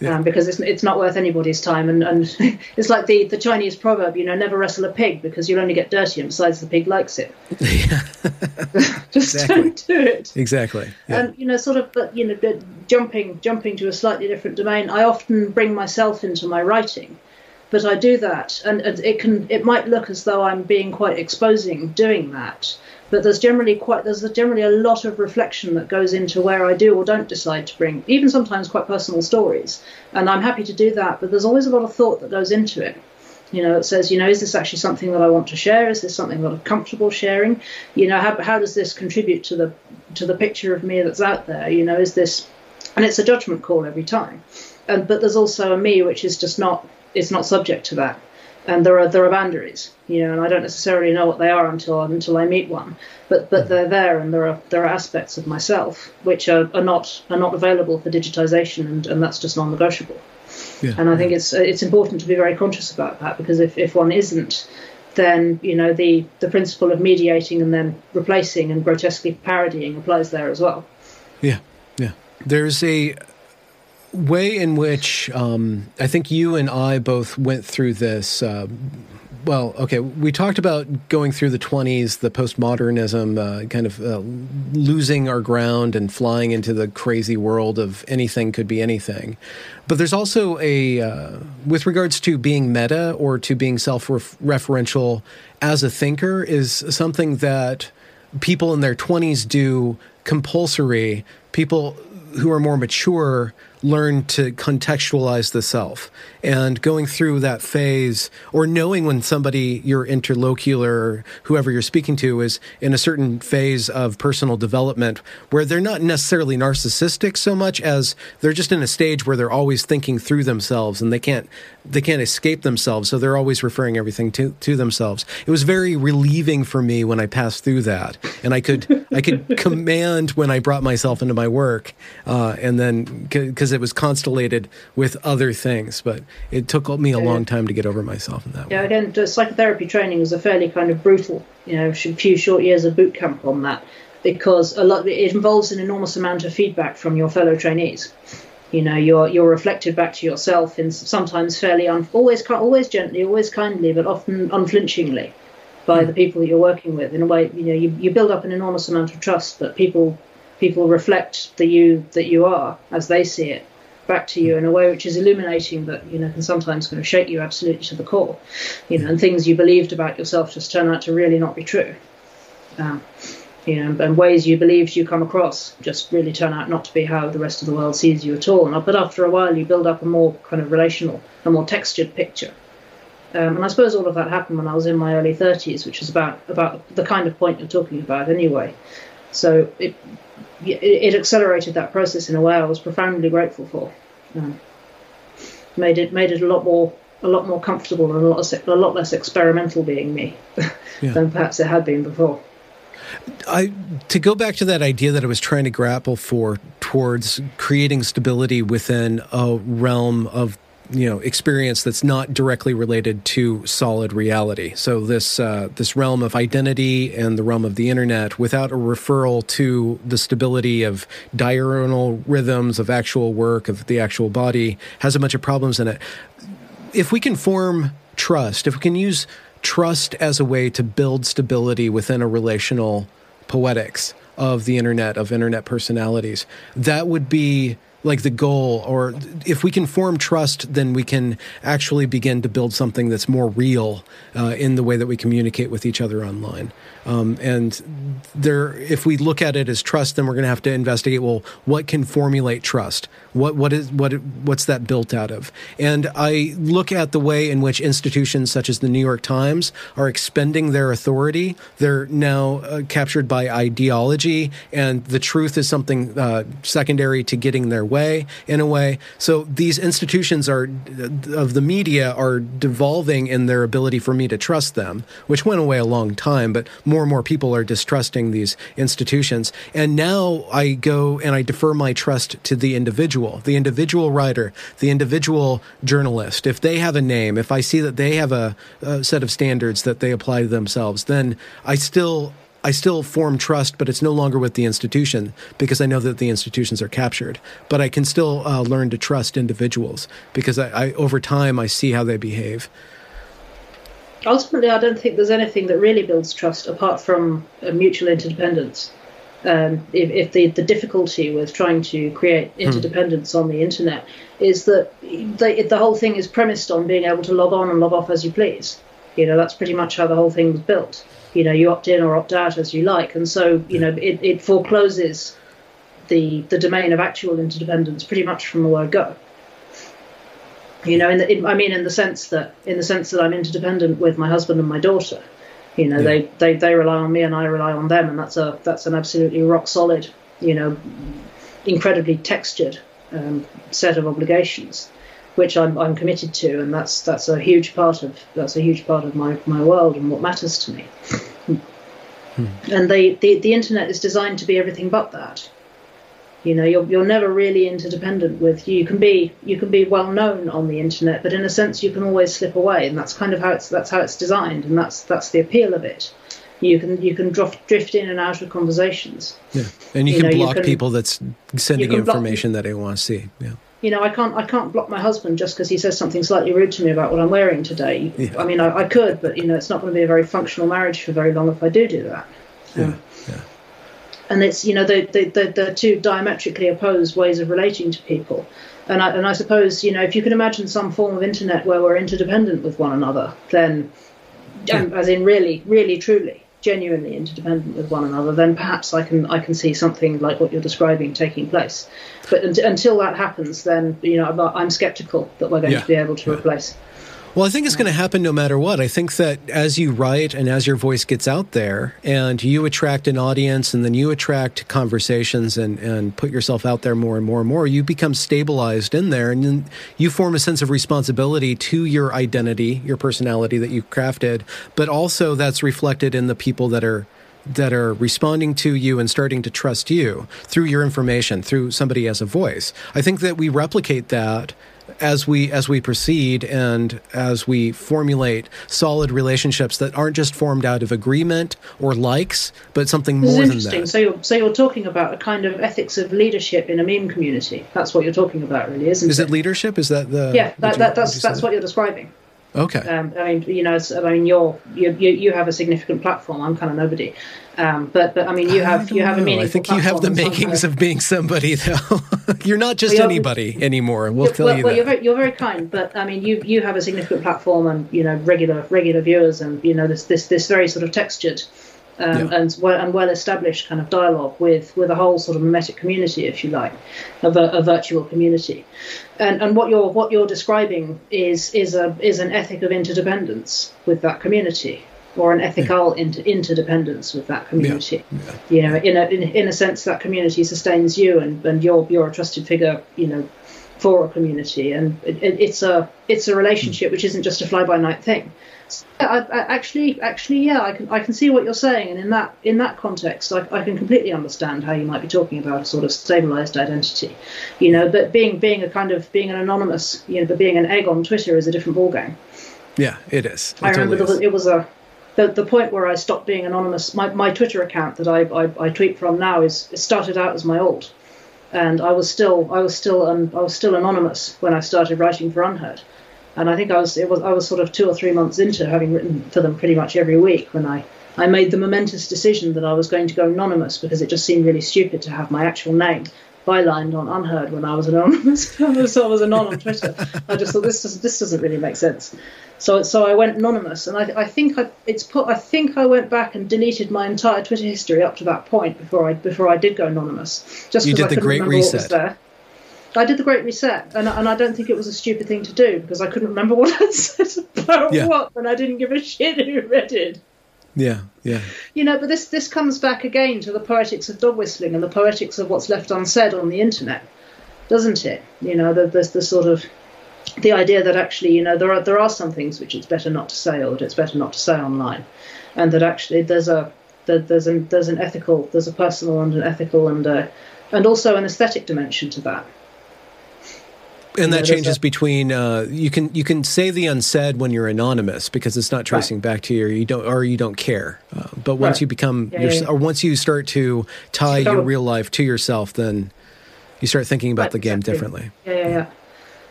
yeah. um, because it's, it's not worth anybody's time. And, and it's like the, the Chinese proverb, you know, never wrestle a pig because you'll only get dirty, and besides, the pig likes it. Just exactly. don't do it. Exactly. Yeah. And you know, sort of, but you know, jumping jumping to a slightly different domain. I often bring myself into my writing, but I do that, and, and it can it might look as though I'm being quite exposing doing that but there's generally quite there's generally a lot of reflection that goes into where I do or don't decide to bring even sometimes quite personal stories and I'm happy to do that but there's always a lot of thought that goes into it You know, it says, you know, is this actually something that I want to share? Is this something that I'm comfortable sharing? You know, how, how does this contribute to the to the picture of me that's out there? You know, is this, and it's a judgment call every time. And but there's also a me which is just not it's not subject to that and there are there are boundaries, you know, and I don't necessarily know what they are until until I meet one, but but hmm. they're there, and there are there are aspects of myself which are, are not are not available for digitization, and, and that's just non-negotiable. Yeah. And I think it's it's important to be very conscious about that because if, if one isn't, then you know the the principle of mediating and then replacing and grotesquely parodying applies there as well. Yeah, yeah. There's a way in which um, I think you and I both went through this. Uh, well, okay, we talked about going through the 20s, the postmodernism, uh, kind of uh, losing our ground and flying into the crazy world of anything could be anything. But there's also a, uh, with regards to being meta or to being self referential as a thinker, is something that people in their 20s do compulsory. People who are more mature learn to contextualize the self. And going through that phase or knowing when somebody your interlocutor whoever you're speaking to is in a certain phase of personal development where they're not necessarily narcissistic so much as they're just in a stage where they're always thinking through themselves and they can't they can't escape themselves so they're always referring everything to to themselves. It was very relieving for me when i passed through that and i could i could command when i brought myself into my work uh, and then because it was constellated with other things but it took me a long time to get over myself in that way. yeah way. again psychotherapy training is a fairly kind of brutal you know few short years of boot camp on that because a lot it involves an enormous amount of feedback from your fellow trainees you know you're you're reflected back to yourself in sometimes fairly un, always always gently always kindly but often unflinchingly by hmm. the people that you're working with in a way you know you, you build up an enormous amount of trust that people people reflect the you that you are as they see it back to you in a way which is illuminating but you know can sometimes kind of shake you absolutely to the core you know and things you believed about yourself just turn out to really not be true. Um, you know and ways you believed you come across just really turn out not to be how the rest of the world sees you at all. But after a while you build up a more kind of relational a more textured picture. Um, and I suppose all of that happened when I was in my early 30s, which is about about the kind of point you're talking about anyway. So it it, accelerated that process in a way I was profoundly grateful for. Um, made it made it a lot more a lot more comfortable and a lot a lot less experimental being me yeah. than perhaps it had been before. I to go back to that idea that I was trying to grapple for towards creating stability within a realm of you know experience that's not directly related to solid reality. So this uh, this realm of identity and the realm of the internet, without a referral to the stability of diurnal rhythms of actual work of the actual body, has a bunch of problems in it. If we can form trust, if we can use trust as a way to build stability within a relational poetics of the internet of internet personalities, that would be like the goal or if we can form trust then we can actually begin to build something that's more real uh, in the way that we communicate with each other online um, and there if we look at it as trust then we're going to have to investigate well what can formulate trust? What what is what what's that built out of? And i look at the way in which institutions such as the new york times are expending their authority. They're now uh, captured by ideology and the truth is something uh, secondary to getting their way in a way. So these institutions are of the media are devolving in their ability for me to trust them, which went away a long time, but more and more people are distrusting these institutions. And now I go and I defer my trust to the individual, the individual writer, the individual journalist. If they have a name, if I see that they have a, a set of standards that they apply to themselves, then I still I still form trust, but it's no longer with the institution because I know that the institutions are captured. But I can still uh, learn to trust individuals because I, I, over time, I see how they behave. Ultimately, I don't think there's anything that really builds trust apart from mutual interdependence. Um, if, if the, the difficulty with trying to create hmm. interdependence on the internet is that the, the whole thing is premised on being able to log on and log off as you please. You know, that's pretty much how the whole thing was built you know you opt in or opt out as you like and so you know it, it forecloses the the domain of actual interdependence pretty much from the word go You know, in the, in, I mean, in the sense that in the sense that I'm interdependent with my husband and my daughter. You know, yeah. they, they they rely on me and I rely on them, and that's a that's an absolutely rock solid, you know, incredibly textured um, set of obligations, which I'm, I'm committed to, and that's that's a huge part of that's a huge part of my, my world and what matters to me. hmm. And they, the the internet is designed to be everything but that. You know, you're you're never really interdependent with you. can be you can be well known on the internet, but in a sense you can always slip away, and that's kind of how it's that's how it's designed, and that's that's the appeal of it you can you can drift drift in and out of conversations. Yeah, and you, you can know, block you can, people that's sending information block, that they want to see. Yeah. You know, I can't I can't block my husband just because he says something slightly rude to me about what I'm wearing today. Yeah. I mean, I, I, could, but you know, it's not going to be a very functional marriage for very long if I do do that. Um, yeah. And it's you know the the, the two diametrically opposed ways of relating to people. And I, and I suppose you know if you can imagine some form of internet where we're interdependent with one another, then yeah. um, as in really, really, truly, genuinely interdependent with one another, then perhaps I can I can see something like what you're describing taking place. But until that happens, then you know I'm, I'm skeptical that we're going yeah. to be able to yeah. replace. Well, I think it's going to happen no matter what. I think that as you write and as your voice gets out there and you attract an audience and then you attract conversations and, and put yourself out there more and more and more, you become stabilized in there and you form a sense of responsibility to your identity, your personality that you crafted, but also that's reflected in the people that are that are responding to you and starting to trust you through your information, through somebody as a voice. I think that we replicate that as we as we proceed and as we formulate solid relationships that aren't just formed out of agreement or likes, but something more than that. So you're so you're talking about a kind of ethics of leadership in a meme community. That's what you're talking about, really, isn't is it? Is it leadership? Is that the yeah? That, that, that's that's what you're describing. Okay. Um, I mean, you know, I mean, you're you, you have a significant platform. I'm kind of nobody. Um, but but I mean, you have you have a meaningful. I think you have the makings of being somebody, though. you're not just well, anybody anymore. We'll tell well, you well, that. You're very, you're very kind, but I mean, you you have a significant platform and you know regular regular viewers and you know this this this very sort of textured. Um, yeah. and well and well established kind of dialogue with with a whole sort of memetic community, if you like, a, a virtual community, and and what you're what you're describing is is a is an ethic of interdependence with that community, or an ethical yeah. inter- interdependence with that community. Yeah. Yeah. You know, in a in, in, a sense, that community sustains you, and, and you're you're a trusted figure. You know, for a community, and it, it, it's a it's a relationship which isn't just a fly by night thing. So, I, I, actually, actually, yeah, I can I can see what you're saying, and in that in that context, I, I can completely understand how you might be talking about a sort of stabilized identity. You know, but being being a kind of being an anonymous, you know, but being an egg on Twitter is a different ballgame. Yeah, it is. It I remember totally is. it was a the, the point where I stopped being anonymous, my, my Twitter account that I, I, I tweet from now is started out as my old, and I was still I was still um, I was still anonymous when I started writing for UnHerd, and I think I was it was I was sort of two or three months into having written for them pretty much every week when I I made the momentous decision that I was going to go anonymous because it just seemed really stupid to have my actual name bylined on UnHerd when I was anonymous. so I was anon on Twitter. I just thought this doesn't this doesn't really make sense. So so I went anonymous, and I, I think I, it's put. I think I went back and deleted my entire Twitter history up to that point before I before I did go anonymous. Just because I couldn't remember reset. what was there. I did the Great Reset, and, and I don't think it was a stupid thing to do because I couldn't remember what I said about yeah. what, and I didn't give a shit who read it. Yeah, yeah. You know, but this this comes back again to the poetics of dog whistling and the poetics of what's left unsaid on the internet, doesn't it? You know, the, the, the sort of the idea that actually, you know, there are there are some things which it's better not to say or that it's better not to say online, and that actually there's a there's an there's an ethical, there's a personal and an ethical and a, and also an aesthetic dimension to that and that changes between uh, you can you can say the unsaid when you're anonymous because it's not tracing right. back to you or you don't or you don't care uh, but once right. you become yeah, your, yeah, yeah. or once you start to tie your real life to yourself then you start thinking about right, the game exactly. differently yeah yeah yeah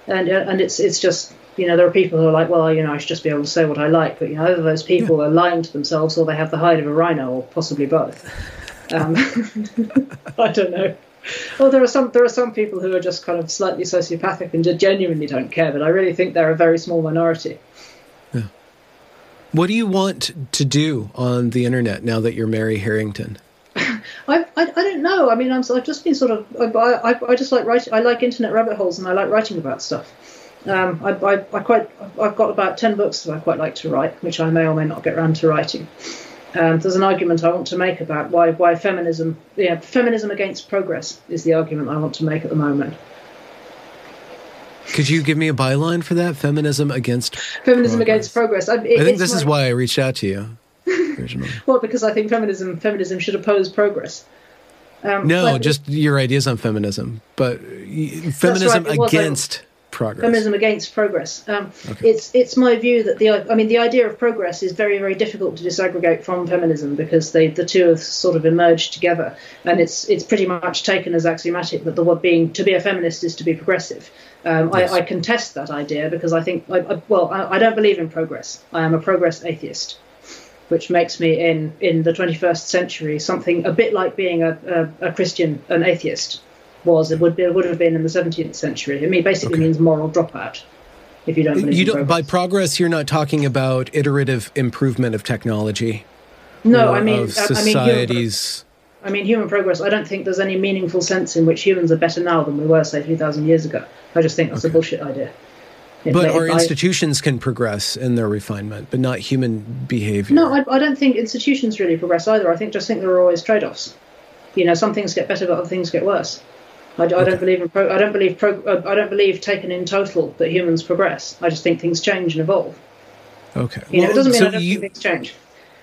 and uh, and it's it's just you know there are people who are like well you know I should just be able to say what I like but you know either those people are lying to themselves or they have the hide of a rhino or possibly both um, I don't know well, there are some there are some people who are just kind of slightly sociopathic and genuinely don't care, but I really think they're a very small minority. Yeah. What do you want to do on the internet now that you're Mary Harrington? I, I, I don't know. I mean, I'm, I've just been sort of I, I, I just like writing. I like internet rabbit holes and I like writing about stuff. Um, I, I, I, quite, I've got about 10 books that I quite like to write, which I may or may not get around to writing. Um, there's an argument I want to make about why, why feminism, yeah, feminism against progress is the argument I want to make at the moment. Could you give me a byline for that? Feminism against feminism progress. against progress. I, it, I think this my, is why I reached out to you. well, because I think feminism feminism should oppose progress. Um, no, just your ideas on feminism, but feminism right, against progress. Feminism against progress. Um, okay. It's it's my view that the I mean the idea of progress is very very difficult to disaggregate from feminism because they the two have sort of emerged together, and it's it's pretty much taken as axiomatic that the word being to be a feminist is to be progressive. Um, yes. I, I, contest that idea because I think I, I, well I, I don't believe in progress. I am a progress atheist which makes me in in the 21st century something a bit like being a, a, a Christian, an atheist was. It would be, it would have been in the 17th century. I mean, basically okay. means moral dropout. If you don't believe you don't progress. by progress, you're not talking about iterative improvement of technology. No, I mean societies. I mean, human progress. I don't think there's any meaningful sense in which humans are better now than we were, say, 3,000 years ago. I just think that's okay. a bullshit idea. But our institutions can progress in their refinement, but not human behavior. No, I, I, don't think institutions really progress either. I think just think there are always trade-offs. You know, some things get better, but other things get worse. I, I don't believe in pro, I don't believe pro, I don't believe taken in total that humans progress. I just think things change and evolve. Okay. You well, know, it doesn't mean so I don't you, think things change.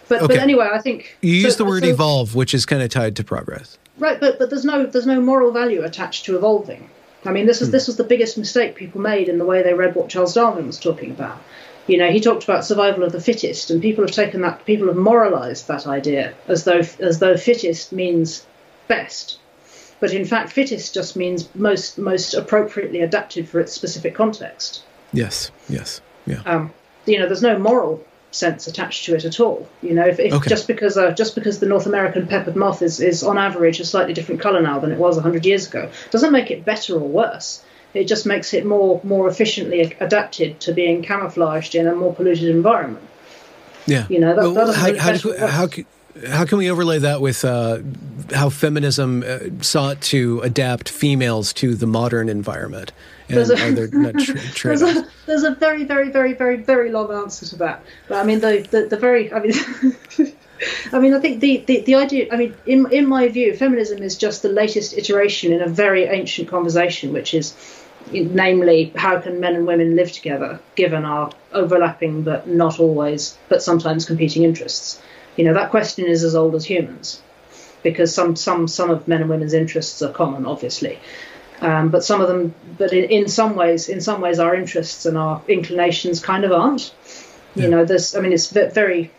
But, okay. but anyway, I think you so, use the word so, evolve, which is kind of tied to progress. Right, but but there's no there's no moral value attached to evolving. I mean, this was hmm. this was the biggest mistake people made in the way they read what Charles Darwin was talking about. You know, he talked about survival of the fittest, and people have taken that, people have moralized that idea as though as though fittest means best. But in fact, fittest just means most most appropriately adapted for its specific context. Yes. Yes. Yeah. Um, you know, there's no moral sense attached to it at all. You know, if, if okay. just because uh, just because the North American peppered moth is, is on average a slightly different colour now than it was 100 years ago, doesn't make it better or worse. It just makes it more more efficiently adapted to being camouflaged in a more polluted environment. Yeah. You know, that, well, that how, how, how, how can we overlay that with uh, how feminism uh, sought to adapt females to the modern environment? And there's a, are there not tra- there's, a, there's a very, very, very, very, very long answer to that. But I mean, the, the, the very, I mean, I mean, I think the, the, the idea, I mean, in, in my view, feminism is just the latest iteration in a very ancient conversation, which is namely how can men and women live together given our overlapping but not always but sometimes competing interests you know, that question is as old as humans, because some some some of men and women's interests are common, obviously, um, but some of them, but in, in some ways, in some ways, our interests and our inclinations kind of aren't. Yeah. You know, there's, I mean, it's very,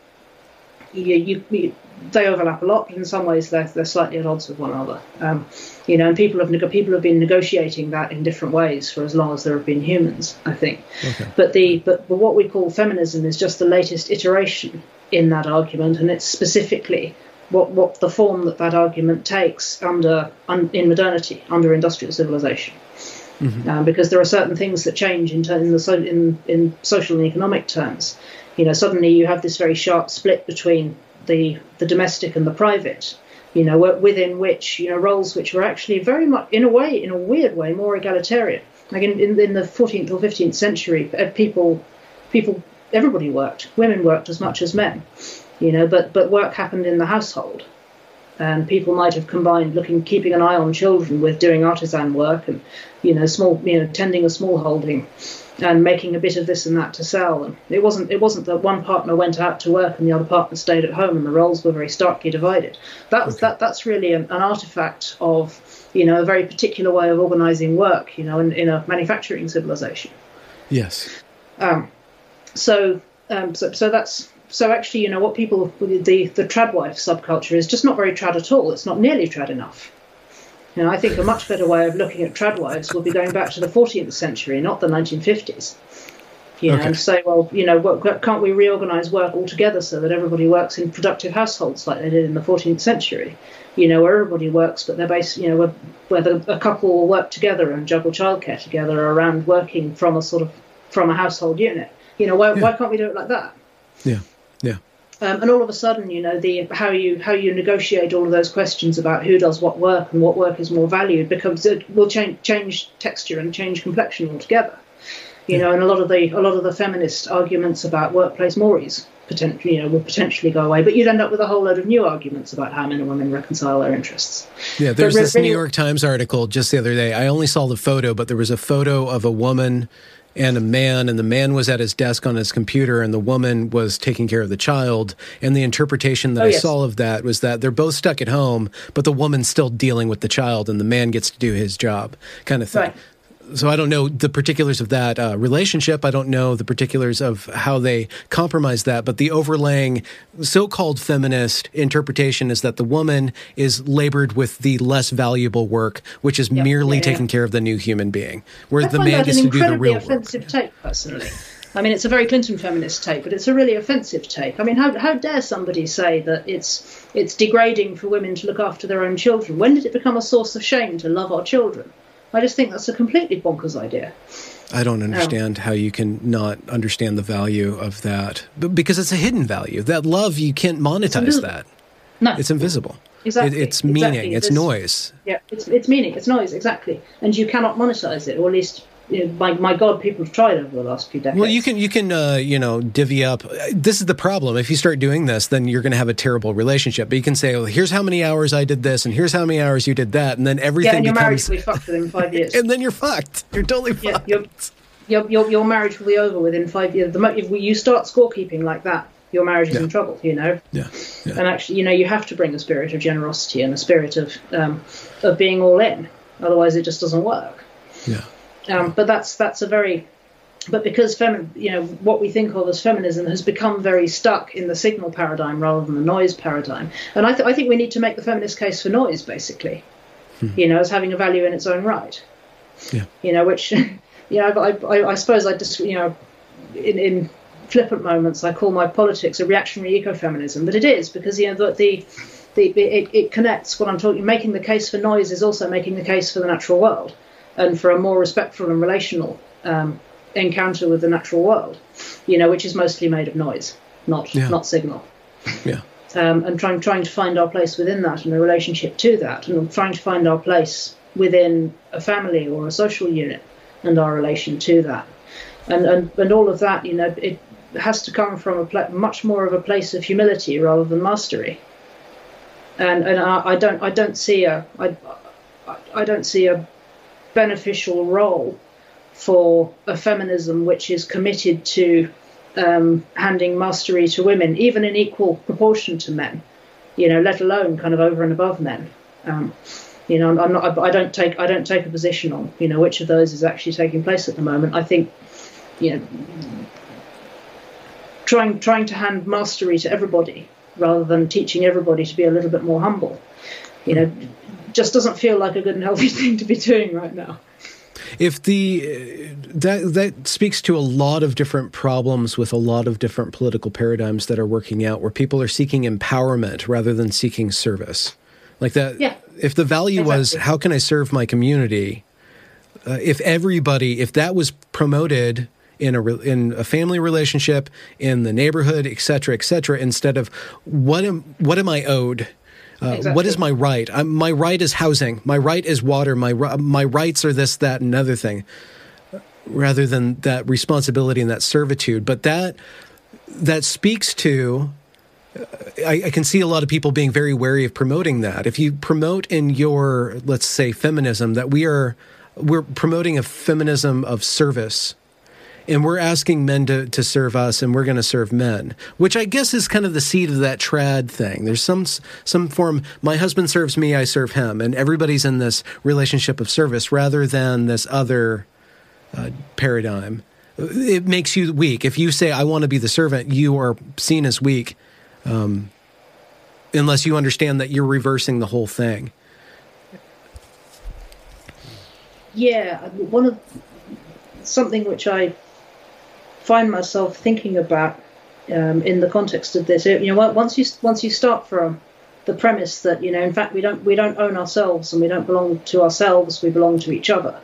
you, you, you, they overlap a lot, but in some ways they're, they're slightly at odds with one another. Um, you know, and people have people have been negotiating that in different ways for as long as there have been humans, I think. Okay. But the but, but what we call feminism is just the latest iteration in that argument, and it's specifically what, what the form that that argument takes under un, in modernity, under industrial civilization. Mm-hmm. Um, because there are certain things that change in, in, the, so- in, in social and economic terms. You know, suddenly you have this very sharp split between the the domestic and the private. You know, within which you know roles which were actually very much, in a way, in a weird way, more egalitarian. Like in, in, in the 14th or 15th century, uh, people people everybody worked. Women worked as much as men, you know, but but work happened in the household, and people might have combined looking, keeping an eye on children with doing artisan work and, you know, small, you know, tending a small holding, and making a bit of this and that to sell. And it wasn't it wasn't that one partner went out to work and the other partner stayed at home, and the roles were very starkly divided. That was okay. that that's really an, an artifact of you know a very particular way of organizing work, you know, in, in a manufacturing civilization. Yes. Um, so, um, so, so that's so actually, you know, what people the the tradwife subculture is just not very trad at all. It's not nearly trad enough. You know, I think a much better way of looking at tradwives will be going back to the 14th century, not the 1950s. You know, okay. and say, well, you know, what, can't we reorganize work altogether so that everybody works in productive households like they did in the 14th century? You know, where everybody works, but they're based, you know, where, where the, a couple will work together and juggle childcare together around working from a sort of from a household unit. You know, why, yeah. why can't we do it like that? Yeah, yeah. Um, and all of a sudden, you know, the how you how you negotiate all of those questions about who does what work and what work is more valued becomes it will change change texture and change complexion altogether. You know, and a lot of the a lot of the feminist arguments about workplace mores potentially, you know, would potentially go away. But you'd end up with a whole load of new arguments about how men and women reconcile their interests. Yeah, there's this New York Times article just the other day. I only saw the photo, but there was a photo of a woman and a man, and the man was at his desk on his computer, and the woman was taking care of the child. And the interpretation that oh, I yes. saw of that was that they're both stuck at home, but the woman's still dealing with the child, and the man gets to do his job, kind of thing. Right so I don't know the particulars of that uh, relationship. I don't know the particulars of how they compromise that. But the overlaying so-called feminist interpretation is that the woman is labored with the less valuable work, which is yep. merely yeah, taking care of the new human being, whereas the man gets to do the real offensive work. take, personally. I mean, it's a very Clinton feminist take, but it's a really offensive take. I mean, how, how dare somebody say that it's it's degrading for women to look after their own children? When did it become a source of shame to love our children? I just think that's a completely bonkers idea. I don't understand how you can not understand the value of that because it's a hidden value. That love, you can't monetize that. No, it's invisible. Exactly. It, it's meaning. Exactly. It's There's, noise. Yeah, it's it's meaning. It's noise. Exactly. And you cannot monetize it, or at least my my God, people have tried over the last few decades. Well, you can you can uh, you know divvy up. This is the problem. If you start doing this, then you're going to have a terrible relationship. But you can say, well, here's how many hours I did this, and here's how many hours you did that, and then everything. Yeah, and your becomes... marriage will be fucked within five years. and then you're fucked. You're totally yeah, fucked. Your, your, your, your marriage will be over within five years. The if you start scorekeeping like that, your marriage is yeah. in trouble. You know. Yeah. yeah. And actually, you know, you have to bring a spirit of generosity and a spirit of um, of being all in. Otherwise, it just doesn't work. Yeah. Um, but that's that's a very but because femi- you know what we think of as feminism has become very stuck in the signal paradigm rather than the noise paradigm, and I, th- I think we need to make the feminist case for noise basically, hmm. you know, as having a value in its own right. Yeah. You know, which you know, I, I, I suppose I just you know, in, in flippant moments, I call my politics a reactionary ecofeminism, but it is because you know the, the the, it, it, connects what I'm talking. Making the case for noise is also making the case for the natural world and for a more respectful and relational um, encounter with the natural world, you know, which is mostly made of noise, not yeah. not signal. Yeah. Um, and trying trying to find our place within that and a relationship to that, and trying to find our place within a family or a social unit and our relation to that, and and, and all of that, you know, it has to come from a pl- much more of a place of humility rather than mastery. And and I, I don't I don't see a I, I don't see a beneficial role for a feminism which is committed to um, handing mastery to women, even in equal proportion to men, you know, let alone kind of over and above men. Um, you know, I'm not, I don't take, I don't take a position on, you know, which of those is actually taking place at the moment. I think, you know, trying, trying to hand mastery to everybody rather than teaching everybody to be a little bit more humble, you know, just doesn't feel like a good and healthy thing to be doing right now. If the that that speaks to a lot of different problems with a lot of different political paradigms that are working out, where people are seeking empowerment rather than seeking service, like that. Yeah. If the value exactly. was how can I serve my community, uh, if everybody, if that was promoted in a in a family relationship, in the neighborhood, et cetera, et cetera, instead of what am what am I owed uh, exactly. What is my right? I'm, my right is housing. My right is water. My my rights are this, that, and another thing, rather than that responsibility and that servitude. But that that speaks to. I, I, can see a lot of people being very wary of promoting that. If you promote in your, let's say, feminism, that we are we're promoting a feminism of service and we're asking men to, to serve us and we're going to serve men which i guess is kind of the seed of that trad thing. There's some some form my husband serves me i serve him and everybody's in this relationship of service rather than this other uh, paradigm. It makes you weak. If you say i want to be the servant you are seen as weak um, unless you understand that you're reversing the whole thing. Yeah one of something which i find myself thinking about um, in the context of this. You know, once you once you start from the premise that you know, in fact, we don't we don't own ourselves and we don't belong to ourselves. We belong to each other,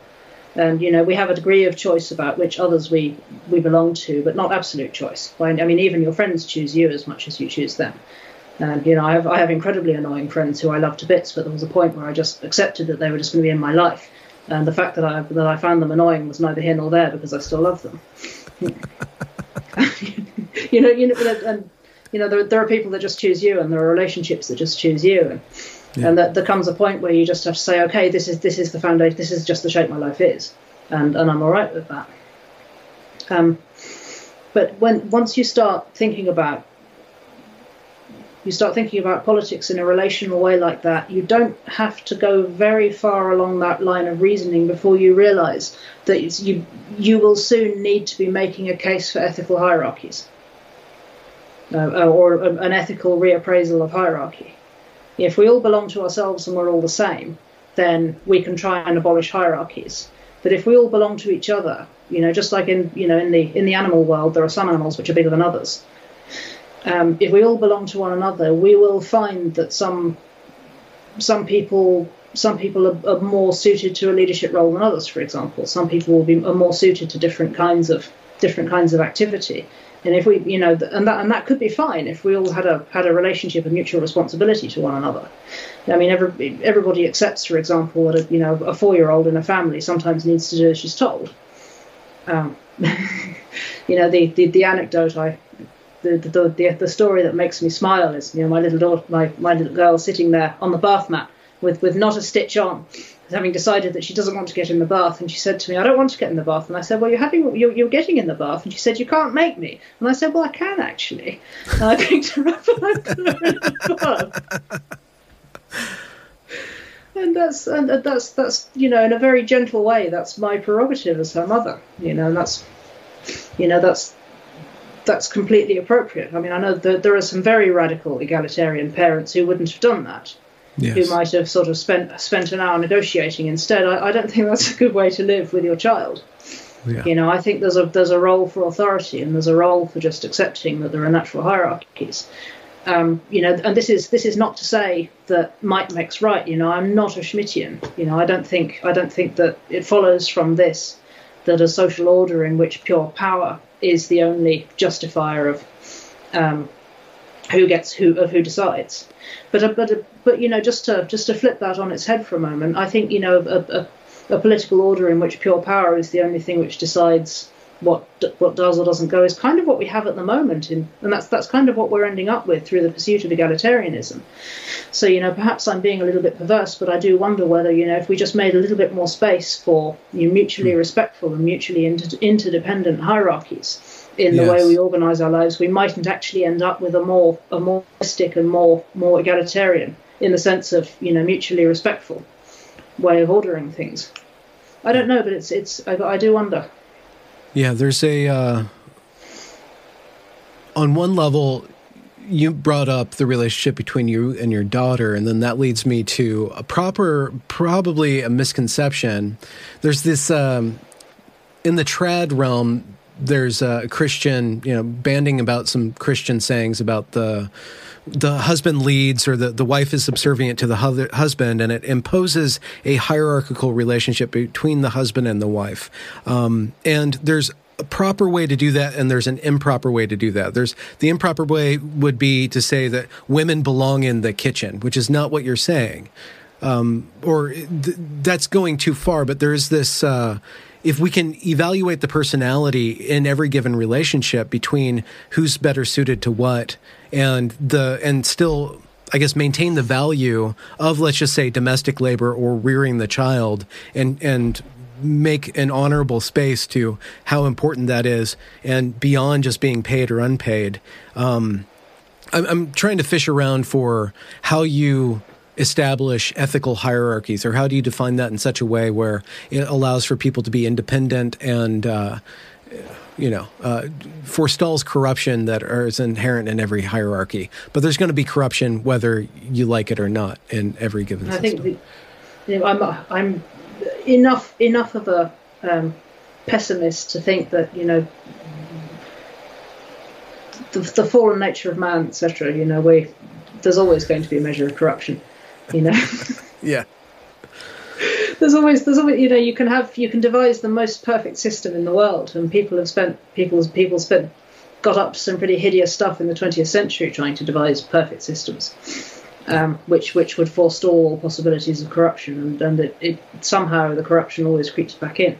and you know, we have a degree of choice about which others we we belong to, but not absolute choice. I mean, even your friends choose you as much as you choose them. And you know, I have I have incredibly annoying friends who I love to bits, but there was a point where I just accepted that they were just going to be in my life and the fact that I that I found them annoying was neither here nor there because I still love them. You know, you know, and you know, there, there are people that just choose you, and there are relationships that just choose you, and yeah. and that there comes a point where you just have to say, okay, this is this is the foundation, this is just the shape my life is, and and I'm all right with that. Um, but when once you start thinking about you start thinking about politics in a relational way like that, you don't have to go very far along that line of reasoning before you realize that you you will soon need to be making a case for ethical hierarchies uh, or an ethical reappraisal of hierarchy. If we all belong to ourselves and we're all the same, then we can try and abolish hierarchies. But if we all belong to each other, you know, just like in you know in the in the animal world, there are some animals which are bigger than others. Um, if we all belong to one another, we will find that some some people some people are, are, more suited to a leadership role than others. For example, some people will be are more suited to different kinds of different kinds of activity. And if we, you know, and that and that could be fine if we all had a had a relationship of mutual responsibility to one another. I mean, every, everybody accepts, for example, that a, you know a four year old in a family sometimes needs to do as she's told. Um, you know, the, the, the anecdote I the, the, the, the story that makes me smile is you know my little daughter my, my little girl sitting there on the bath mat with with not a stitch on having decided that she doesn't want to get in the bath, and she said to me, "I don't want to get in the bath." And I said, "Well, you're having you're, you're getting in the bath," and she said, "You can't make me." And I said, "Well, I can actually." And I picked her up and I put her in the bath. And that's and that's that's you know in a very gentle way. That's my prerogative as her mother. You know, and that's you know that's that's completely appropriate. I mean, I know that there are some very radical egalitarian parents who wouldn't have done that yes. who might have sort of spent spent an hour negotiating instead. I, I, don't think that's a good way to live with your child. Yeah. You know, I think there's a there's a role for authority and there's a role for just accepting that there are natural hierarchies. Um, you know, and this is this is not to say that might makes right. You know, I'm not a Schmittian. You know, I don't think I don't think that it follows from this that a social order in which pure power is the only justifier of um, who gets who of who decides. But uh, but uh, but you know, just to just to flip that on its head for a moment, I think you know a, a, a political order in which pure power is the only thing which decides what what does or doesn't go is kind of what we have at the moment, in, and that's that's kind of what we're ending up with through the pursuit of egalitarianism. So you know, perhaps I'm being a little bit perverse, but I do wonder whether you know if we just made a little bit more space for you know, mutually hmm. respectful and mutually inter- interdependent hierarchies in the yes. way we organise our lives, we mightn't actually end up with a more a more holistic and more more egalitarian, in the sense of you know mutually respectful way of ordering things. I don't know, but it's it's I, I do wonder. Yeah, there's a uh, on one level. You brought up the relationship between you and your daughter, and then that leads me to a proper, probably a misconception. There's this um, in the trad realm there's a Christian, you know, banding about some Christian sayings about the the husband leads or the, the wife is subservient to the hu- husband and it imposes a hierarchical relationship between the husband and the wife. Um, and there's a proper way to do that and there's an improper way to do that. There's the improper way would be to say that women belong in the kitchen which is not what you're saying. Um, or th- that's going too far but there's this uh, if we can evaluate the personality in every given relationship between who's better suited to what and the and still I guess maintain the value of let's just say domestic labor or rearing the child and and make an honorable space to how important that is and beyond just being paid or unpaid. Um, I'm, I'm trying to fish around for how you establish ethical hierarchies, or how do you define that in such a way where it allows for people to be independent and uh, you know, uh, forestalls corruption that is inherent in every hierarchy. But there's going to be corruption whether you like it or not in every given I system. think the, you know, I'm I'm enough enough of a um, pessimist to think that you know the, the fallen nature of man, etc. You know, we there's always going to be a measure of corruption you know. yeah. There's always, there's always, you know, you can have, you can devise the most perfect system in the world, and people have spent, people's, people spent, got up some pretty hideous stuff in the 20th century trying to devise perfect systems. um, which which would forestall all possibilities of corruption, and, and it, it, somehow the corruption always creeps back in.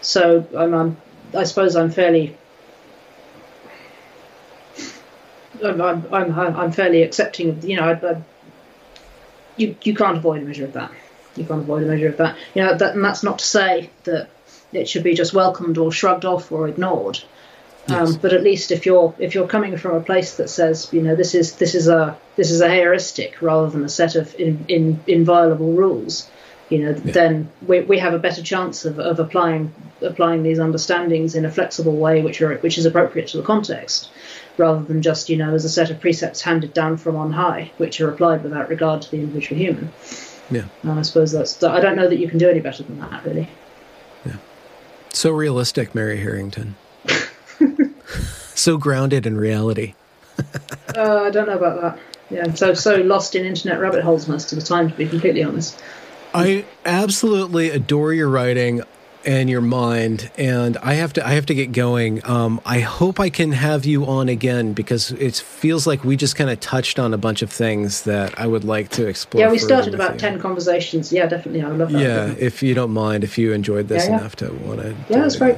So I'm, I'm I suppose I'm fairly I'm, I'm, I'm, fairly accepting of you know I, I, you you can't avoid a measure of that. You can't avoid a measure of that. You know that and that's not to say that it should be just welcomed or shrugged off or ignored. Um, but at least if you're if you're coming from a place that says you know this is this is a this is a heuristic rather than a set of in, in, inviolable rules, you know, yeah. then we, we have a better chance of, of applying applying these understandings in a flexible way, which are which is appropriate to the context, rather than just you know as a set of precepts handed down from on high, which are applied without regard to the individual human. Yeah, and I suppose that's I don't know that you can do any better than that, really. Yeah, so realistic, Mary Harrington so grounded in reality. uh, I don't know about that. Yeah, so so lost in internet rabbit holes most of the time, to be completely honest. I absolutely adore your writing and your mind, and I have to I have to get going. Um, I hope I can have you on again because it feels like we just kind of touched on a bunch of things that I would like to explore. Yeah, we started about you. ten conversations. Yeah, definitely, I would love that. Yeah, if you don't mind, if you enjoyed this yeah, yeah. enough to want to. Yeah, that's great.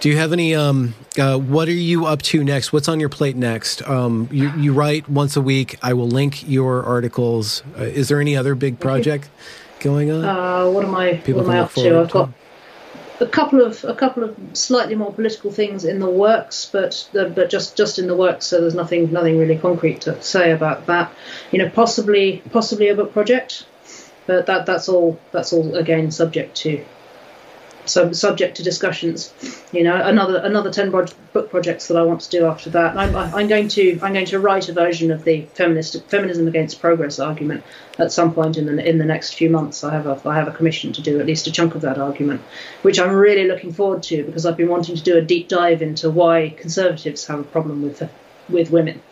Do you have any? Um, uh, what are you up to next? What's on your plate next? Um, you, you write once a week. I will link your articles. Uh, is there any other big project going on? Uh, what am I? People what am I up to? I've got a couple of a couple of slightly more political things in the works, but but just just in the works. So there's nothing nothing really concrete to say about that. You know, possibly possibly a book project, but that that's all that's all again subject to so subject to discussions. You know, another another ten book projects that I want to do after that. I'm, I'm going to I'm going to write a version of the feminist feminism against progress argument at some point in the in the next few months. I have a I have a commission to do at least a chunk of that argument, which I'm really looking forward to because I've been wanting to do a deep dive into why conservatives have a problem with with women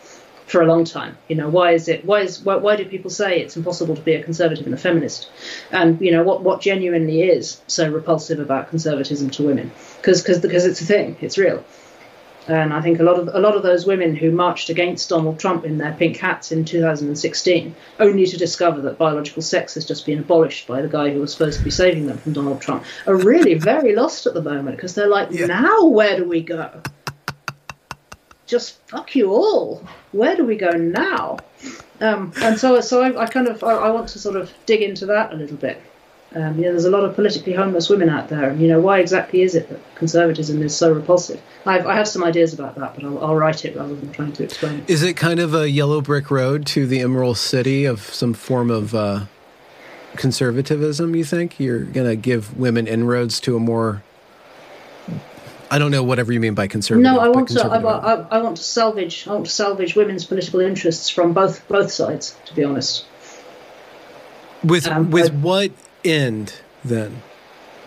for a long time. You know, why is it? Why is why, why do people say it's impossible to be a conservative and a feminist? And you know, what what genuinely is so repulsive about conservatism to women? Because because because it's a thing, it's real. And I think a lot of a lot of those women who marched against Donald Trump in their pink hats in 2016, only to discover that biological sex has just been abolished by the guy who was supposed to be saving them from Donald Trump, are really very lost at the moment because they're like, yeah. now where do we go? Just fuck you all. Where do we go now? Um, and so, so I, I kind of I, I, want to sort of dig into that a little bit. Um, you know, there's a lot of politically homeless women out there, and you know, why exactly is it that conservatism is so repulsive? I've, I have some ideas about that, but I'll, I'll write it rather than trying to explain it. Is it kind of a yellow brick road to the Emerald City of some form of uh, conservatism? You think you're going to give women inroads to a more I don't know whatever you mean by conservative. No, I want to. I, I, I, want to salvage. I want to salvage women's political interests from both both sides. To be honest. With um, with I, what end then?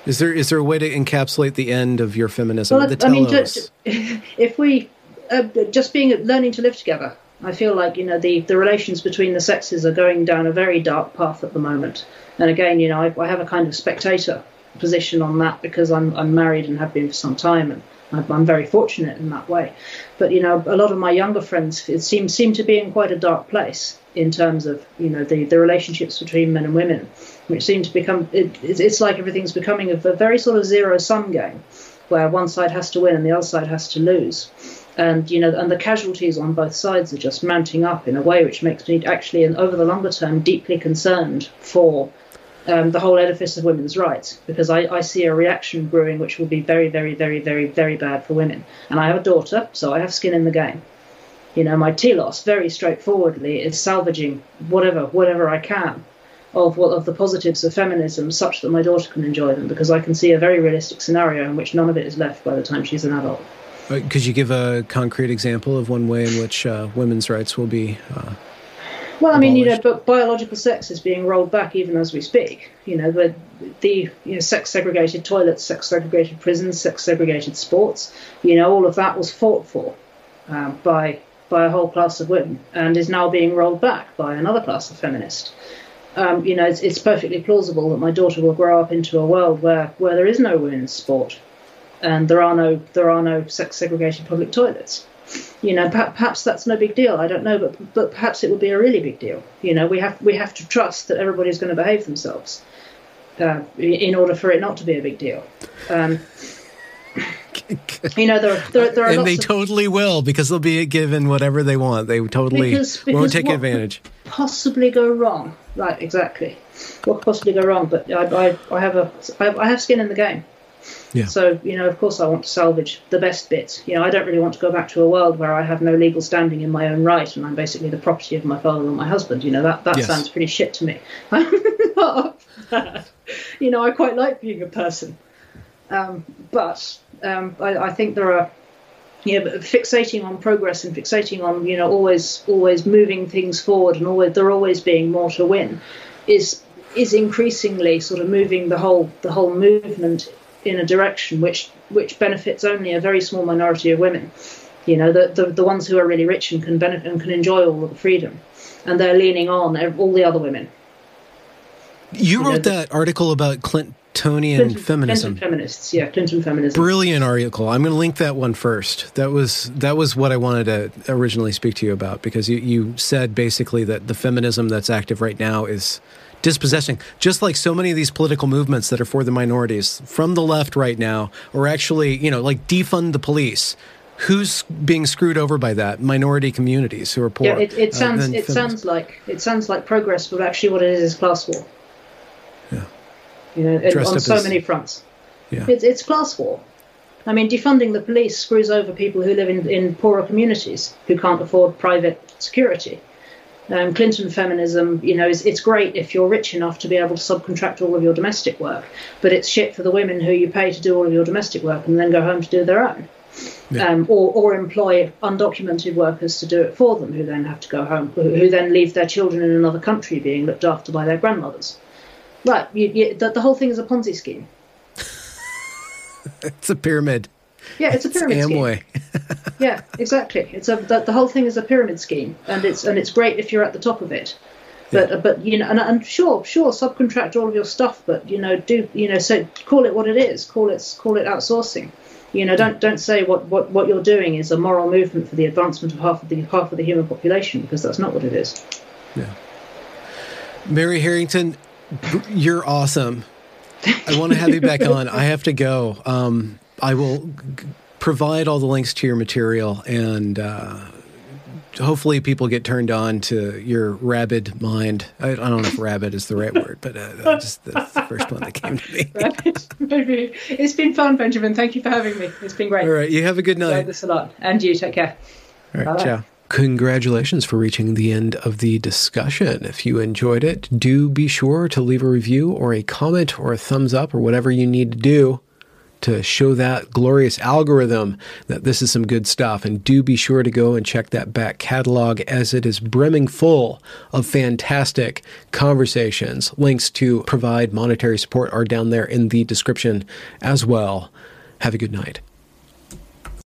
Is there is there a way to encapsulate the end of your feminism? Well, I mean, just, if we uh, just being learning to live together, I feel like you know the the relations between the sexes are going down a very dark path at the moment. And again, you know, I, I have a kind of spectator position on that because I'm, I'm married and have been for some time and I'm very fortunate in that way. But you know, a lot of my younger friends it seems seem to be in quite a dark place in terms of you know the, the relationships between men and women, which seem to become it, it's like everything's becoming a, a very sort of zero sum game, where one side has to win and the other side has to lose, and you know and the casualties on both sides are just mounting up in a way which makes me actually, and over the longer term, deeply concerned for um, the whole edifice of women's rights because I, I, see a reaction brewing which will be very, very, very, very, very bad for women. And I have a daughter, so I have skin in the game. You know, my telos very straightforwardly is salvaging whatever, whatever I can of of the positives of feminism, such that my daughter can enjoy them, because I can see a very realistic scenario in which none of it is left by the time she's an adult. Could you give a concrete example of one way in which uh, women's rights will be uh, well, I mean, you know, but biological sex is being rolled back even as we speak. You know, the the you know, sex segregated toilets, sex segregated prisons, sex segregated sports. You know, all of that was fought for um, by by a whole class of women and is now being rolled back by another class of feminists. Um, you know, it's, it's perfectly plausible that my daughter will grow up into a world where, where there is no women's sport and there are no there are no sex segregated public toilets you know, perhaps that's no big deal. I don't know, but but perhaps it would be a really big deal. You know, we have we have to trust that everybody's going to behave themselves uh, in order for it not to be a big deal. Um, you know, there, there, there are and they totally will because they'll be given whatever they want. They totally because, because won't take advantage. Possibly go wrong, right? Exactly. What could possibly go wrong? But I, I, I have a, I have skin in the game. Yeah. So you know, of course, I want to salvage the best bits. You know, I don't really want to go back to a world where I have no legal standing in my own right, and I'm basically the property of my father or my husband. You know, that that yes. sounds pretty shit to me. you know, I quite like being a person, um, but um, I, I, think there are. Yeah, but fixating on progress and fixating on you know always always moving things forward and always there always being more to win, is is increasingly sort of moving the whole the whole movement in a direction which which benefits only a very small minority of women. You know, the, the, the ones who are really rich and can benefit and can enjoy all of the freedom, and they're leaning on all the other women. You, you wrote know, that article about Clintonian Clinton, feminism. Clinton feminists, yeah, Clinton feminism. Brilliant article. I'm going to link that one first. That was that was what I wanted to originally speak to you about because you, you said basically that the feminism that's active right now is dispossessing, just like so many of these political movements that are for the minorities from the left right now, or actually, you know, like defund the police. Who's being screwed over by that? Minority communities who are poor. Yeah, it, it uh, sounds uh, it sounds like it sounds like progress, but actually, what it is is class war. Yeah, you know, it, on so as, many fronts. Yeah, it's it's class war. I mean, defunding the police screws over people who live in, in poorer communities who can't afford private security. Um, Clinton feminism, you know, is, it's great if you're rich enough to be able to subcontract all of your domestic work, but it's shit for the women who you pay to do all of your domestic work and then go home to do their own. Yeah. Um, or, or employ undocumented workers to do it for them, who then have to go home, who, who then leave their children in another country being looked after by their grandmothers. Right, you, you, the, the whole thing is a Ponzi scheme. it's a pyramid. Yeah, it's a pyramid it's Amway. scheme. yeah, exactly. It's a the, the, whole thing is a pyramid scheme, and it's and it's great if you're at the top of it. But yeah. but you know, and, and sure, sure, subcontract all of your stuff, but you know, do you know, so call it what it is. Call it call it outsourcing. You know, don't don't say what, what, what you're doing is a moral movement for the advancement of half of the half of the human population because that's not what it is. Yeah. Mary Harrington, you're awesome. I want to have you back on. I have to go. Um, I will g- provide all the links to your material and uh, hopefully people get turned on to your rabid mind. I, I, don't know if rabid is the right word, but uh, just that's the first one that came to me. maybe. It's been fun, Benjamin. Thank you for having me. It's been great. All right. You have a good night. Enjoyed this a lot. And you take care. All right. Bye-bye. Ciao. Congratulations for reaching the end of the discussion. If you enjoyed it, do be sure to leave a review or a comment or a thumbs up or whatever you need to do to show that glorious algorithm that this is some good stuff. And do be sure to go and check that back catalog as it is brimming full of fantastic conversations. Links to provide monetary support are down there in the description as well. Have a good night.